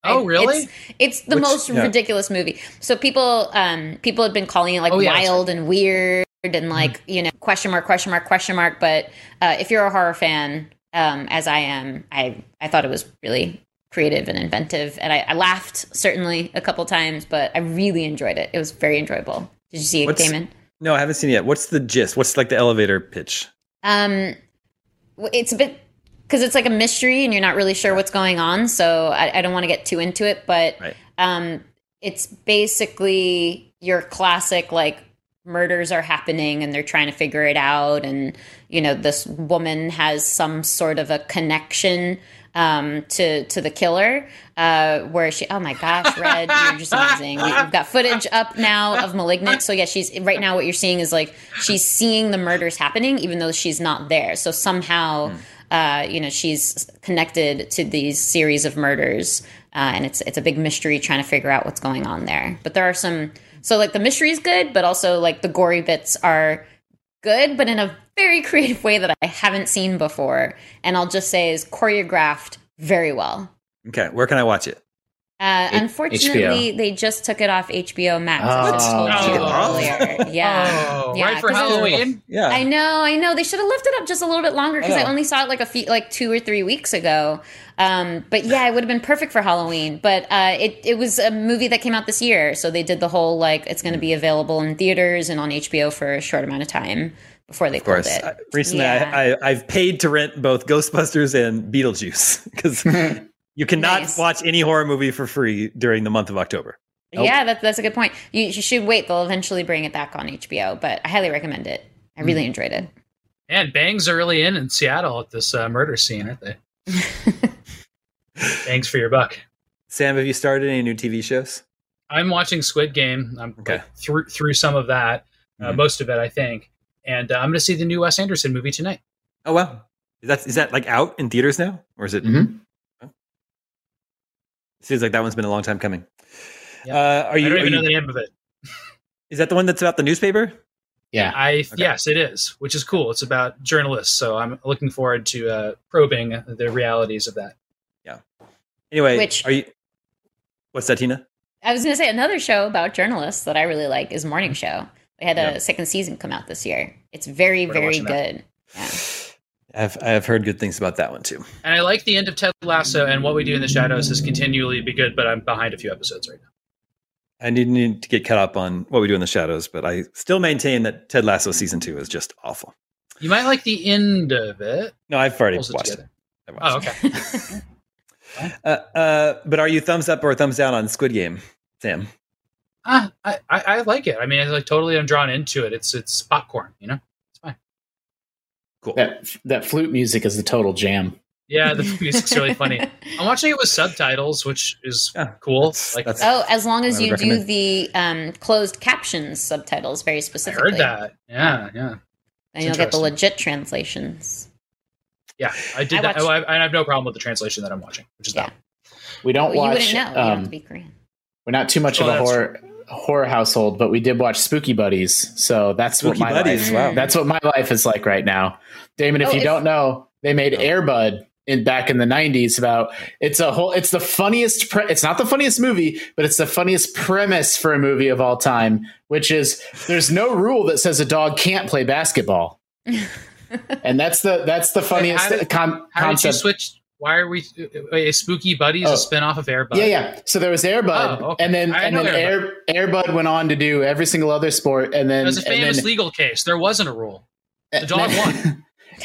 S3: Oh,
S2: I-
S3: really?
S2: It's, it's the
S1: Which-
S2: most
S1: yeah.
S2: ridiculous movie. So people, um, people have been calling it like
S3: Oh, yeah,
S2: wild and weird and like you know question mark question mark question mark. But uh, if you're a horror fan, um, as I am, I I thought it was really creative and inventive, and I, I laughed certainly a couple times, but I really enjoyed it. It was very enjoyable. Did you see it,
S1: What's-
S2: Daemon?
S1: No, I haven't seen it yet. What's the gist? What's like the elevator pitch?
S2: Um, it's a bit because it's like a mystery and you're not really sure what's going on. So I, I don't want to get too into it, but
S1: Right.
S2: um, it's basically your classic like murders are happening and they're trying to figure it out, and you know this woman has some sort of a connection um, to to the killer. Uh, where she? Oh my gosh, Red, you're just amazing. We, we've got footage up now of *Malignant*. So yeah, she's right now. What you're seeing is like she's seeing the murders happening, even though she's not there. So somehow, uh, you know, she's connected to these series of murders, uh, and it's it's a big mystery trying to figure out what's going on there. But there are some. So like the mystery is good, but also like the gory bits are good, but in a very creative way that I haven't seen before. And I'll just say is choreographed very well.
S1: Okay, where can I watch it?
S2: Uh,
S4: H-
S2: unfortunately, they just took it off HBO Max. as I
S4: Oh.
S2: told you
S3: Oh.
S2: earlier. [laughs] Yeah.
S3: Oh,
S2: Yeah,
S3: right for
S2: 'cause it-
S3: Halloween.
S1: Yeah,
S2: I know, I know. They should have lifted it up just a little bit longer because
S1: I
S2: I, only saw it like a few, like two or three weeks ago. Um, but yeah, it would have been perfect for Halloween. But uh, it it was a movie that came out this year, so they did the whole like it's going to be available in theaters and on HBO for a short amount of time before they
S1: of course.
S2: pulled it.
S1: I- recently,
S2: Yeah.
S1: I, I, I've paid to rent both Ghostbusters and Beetlejuice [laughs] because [laughs] you cannot
S2: Nice.
S1: watch any horror movie for free during the month of October.
S2: Yeah, that, that's a good point. You, you should wait; they'll eventually bring it back on HBO. But I highly recommend it. I really
S1: Hmm.
S2: enjoyed it.
S3: And Bangs are really in in Seattle at this uh, murder scene, aren't they? [laughs] Bangs for your buck.
S1: Sam, have you started any new TV shows?
S3: I'm watching Squid Game. I'm
S1: Okay.
S3: like, through through some of that, uh,
S1: Mhm.
S3: most of it, I think. And uh, I'm going to see the new Wes Anderson movie tonight.
S1: Oh wow, is that is that like out in theaters now, or is it?
S4: Mhm.
S1: Seems like that one's been a long time coming.
S3: Yeah.
S1: Uh, are you?
S3: I don't even
S1: you-
S3: know the name of it. [laughs]
S1: is that the one that's about the newspaper?
S4: Yeah.
S3: I yes, it is, which is cool. It's about journalists, so I'm looking forward to uh, probing the realities of that. Yeah.
S1: Anyway,
S2: Which-
S1: are you? What's that, Tina?
S2: I was going to say another show about journalists that I really like is Morning Show. They had a
S1: Yeah.
S2: second season come out this year. It's very,
S3: We're
S2: very
S3: watching that.
S2: good. Yeah.
S1: I've I've heard good things about that one too.
S3: And I like the end of Ted Lasso, and what we do in the shadows is continually be good. But I'm behind a few episodes right now.
S1: I need, need to get caught up on what we do in the shadows, but I still maintain that Ted Lasso season two is just awful.
S3: You might like the end of it.
S1: No, I've already
S3: Pulls
S1: watched it.
S3: together.
S1: Watched
S3: Oh,
S1: it.
S3: okay. [laughs]
S1: Uh, uh, but are you thumbs up or thumbs down on Squid Game, Sam?
S3: ah, I, I, I like it. I mean, it's like totally I'm drawn into it. It's it's popcorn, you know. It's fine.
S1: Cool.
S4: That that flute music is the total jam.
S3: Yeah, the music's really funny. [laughs] I'm watching it with subtitles, which is
S1: Yeah,
S3: cool.
S1: that's-
S3: Like
S1: that's-
S2: oh, as long as
S1: I would
S2: you do the um, closed captions subtitles very
S3: I
S2: specifically.
S3: heard that. Yeah, yeah,
S2: And you'll get the legit translations.
S3: yeah. I did
S2: I
S3: that.
S2: watched-
S3: Oh, I, I have no problem with the translation that I'm watching, which is
S2: Yeah.
S3: that.
S4: We don't
S2: you
S4: watch.
S2: wouldn't know. you don't have
S4: um,
S2: be Korean.
S4: we're not too much
S3: Oh,
S4: of a
S3: that's
S4: horror horror household, but we did watch Spooky Buddies. So that's
S1: Spooky
S4: what my
S1: Buddies,
S4: life.
S1: wow.
S4: That's what my life is like right now. Daemon, if
S2: Oh,
S4: you don't know, they made
S1: No.
S4: Air Bud in back in the 90s about it's a whole it's the funniest pre- it's not the funniest movie but it's the funniest premise for a movie of all time which is there's no rule that says a dog can't play basketball [laughs] and that's the that's the funniest
S3: how did-
S4: con-
S3: How did you
S4: concept
S3: switch? Why are we? Uh, uh, a Spooky Buddies
S4: Oh.
S3: a spin off of Air Bud?
S4: Yeah, yeah. So there was Air Bud,
S3: Oh, okay.
S4: and then
S3: I
S4: and
S3: know
S4: then Air Airbud went on to do every single other sport, and then
S3: It was a
S4: and
S3: famous
S4: then,
S3: legal case. There wasn't a rule.
S4: Uh, and
S3: dog
S4: then- [laughs]
S3: won.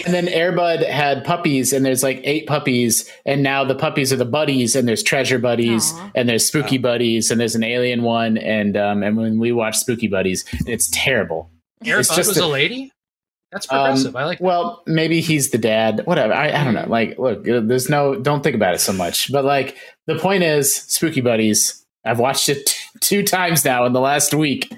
S4: And then Air Bud had puppies, and there's like eight puppies, and now the puppies are the buddies, and there's treasure buddies,
S2: Aw.
S4: and there's spooky buddies, and there's an alien one, and um, and when we watch Spooky Buddies, it's terrible.
S3: Air Bud
S4: just
S3: was
S4: a-
S3: a lady. That's
S4: Um,
S3: progressive. I like. That.
S4: Well, maybe he's the dad. Whatever. I, I don't know. Like, look, there's no. Don't think about it so much. But like, the point is, Spooky Buddies. I've watched it t- two times now in the last week,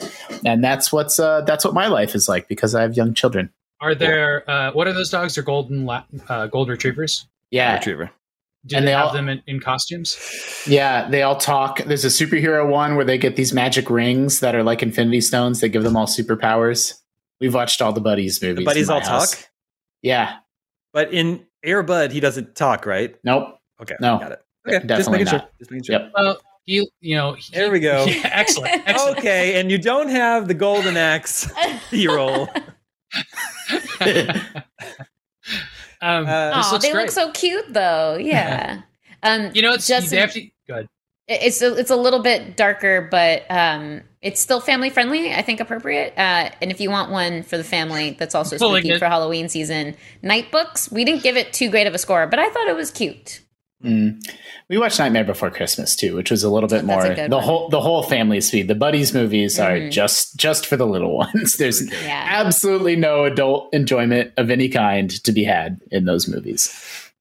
S4: and that's what's uh, that's what my life is like because I have young children.
S3: Are there? Uh, what are those dogs? They're golden la- uh, gold retrievers.
S4: Yeah,
S1: Retriever.
S3: Do
S4: And
S3: they,
S4: they
S3: have
S4: all-
S3: them in, in costumes?
S4: yeah. They all talk. There's a superhero one where they get these magic rings that are like Infinity Stones that give them all superpowers. We've watched all the buddies movies.
S1: The buddies all
S4: house.
S1: talk,
S4: Yeah.
S1: but in Air Bud he doesn't talk, right?
S4: Nope.
S1: Okay,
S4: No.
S1: got it. Okay, just
S4: Definitely
S1: making sure.
S4: not.
S1: Just making sure.
S4: Yep.
S3: Well, you you know. he-
S1: There we go. [laughs]
S3: Yeah, excellent. [laughs] excellent.
S1: Okay, and you don't have the golden axe [laughs] B-roll.
S3: um,
S1: Uh,
S3: this
S2: Oh,
S3: looks
S2: they
S3: great.
S2: look so cute though. Yeah. um,
S3: you know, it's
S2: Justin-
S3: they have to. Good.
S2: it's a, it's a little bit darker, but um, it's still family friendly. I think appropriate. Uh, and if you want one for the family, that's also spooky
S3: Malignant.
S2: for Halloween season. Nightbooks. We didn't give it too great of a score, but I thought it was cute.
S4: Mm. We watched Nightmare Before Christmas too, which was a little bit more the
S2: one.
S4: whole the whole family speed. The buddies movies are
S2: Mhm.
S4: just just for the little [laughs] ones. There's
S2: Yeah.
S4: absolutely no adult enjoyment of any kind to be had in those movies.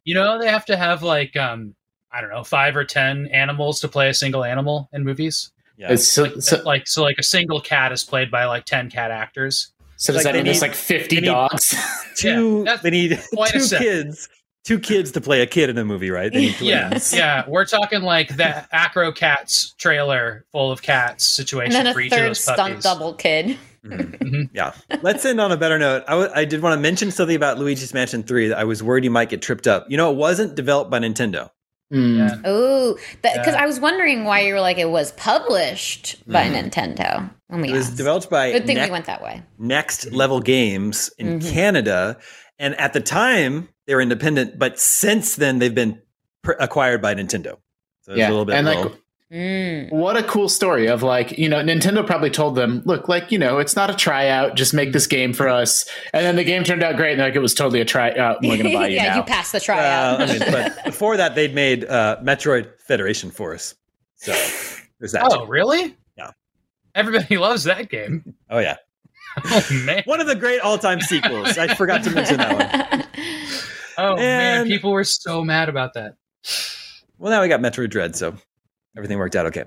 S3: You know, they have to have like um, I don't know, five or ten animals to play a single animal in movies.
S1: Yeah.
S4: It's so, so,
S3: like so, like a single cat is played by like ten cat actors.
S4: so does
S1: like
S4: that
S1: they
S4: mean there's like 50
S1: they need-
S4: dogs? [laughs]
S1: two.
S3: Yeah,
S1: they need [laughs] two kids. Two kids to play a kid in a movie, right? They need [laughs]
S3: Yeah, yeah. We're talking like the Acro Cats trailer full of cats
S2: And
S3: situation
S2: then a
S3: for each of
S2: third
S3: those
S2: stunt double kid.
S1: Mhm.
S3: Mhm.
S1: Yeah. Let's end on a better note. I, w- I did want to mention something about Luigi's Mansion 3 that I was worried you might get tripped up. You know, it wasn't developed by Nintendo.
S4: Mm.
S3: Yeah.
S2: Oh, because
S3: Yeah.
S2: I was wondering why you were like it was published by
S1: Mhm.
S2: Nintendo. When we
S1: It was
S2: asked.
S1: developed by
S2: Good thing
S1: Ne-
S2: we went that way.
S1: Next Level Games in
S2: Mhm.
S1: Canada. And at the time, they were independent, but since then, they've been pr- acquired by Nintendo. So it's
S4: Yeah,
S1: a little bit
S4: and like
S1: low.
S2: Mm.
S4: what a cool story of like you know Nintendo probably told them look like you know it's not a tryout just make this game for us and then the game turned out great and like it was totally a tryout and we're gonna buy [laughs] you
S2: yeah,
S4: now.
S2: you passed the
S1: Uh,
S2: tryout.
S1: I mean, but [laughs] before that, they'd made uh, Metroid Federation Force. So there's that.
S3: Oh,
S1: too.
S3: really?
S1: Yeah.
S3: Everybody [laughs] loves that game.
S1: Oh, yeah.
S3: Oh man.
S1: One of the great all time sequels. I forgot to mention that one.
S3: Oh man, people were so mad about that.
S1: Well, now we got Metroid Dread, so everything worked out okay.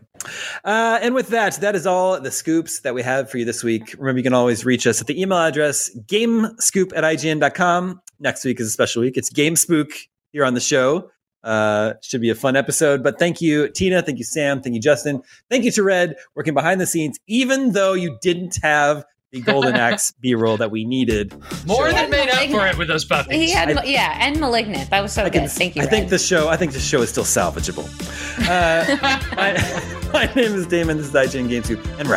S1: Uh, and with that, that is all the scoops that we have for you this week. Remember, you can always reach us at the email address gamescoop at ign.com. Next week is a special week. It's Game Spook here on the show. Uh, should be a fun episode. But thank you, Tina. Thank you, Sam. Thank you, Justin. Thank you to Red, working behind the scenes, even though you didn't have the Golden [laughs] Axe B roll that we needed.
S3: More
S1: Sure.
S3: than made up for it with those puppies.
S2: he had,
S1: I-
S2: yeah, and malignant. That was so
S1: I can-
S2: good. Thank you.
S1: I think the show. I think the show is still salvageable. Uh, [laughs] my, my name is Daemon. This is IGN Game Scoop, and we're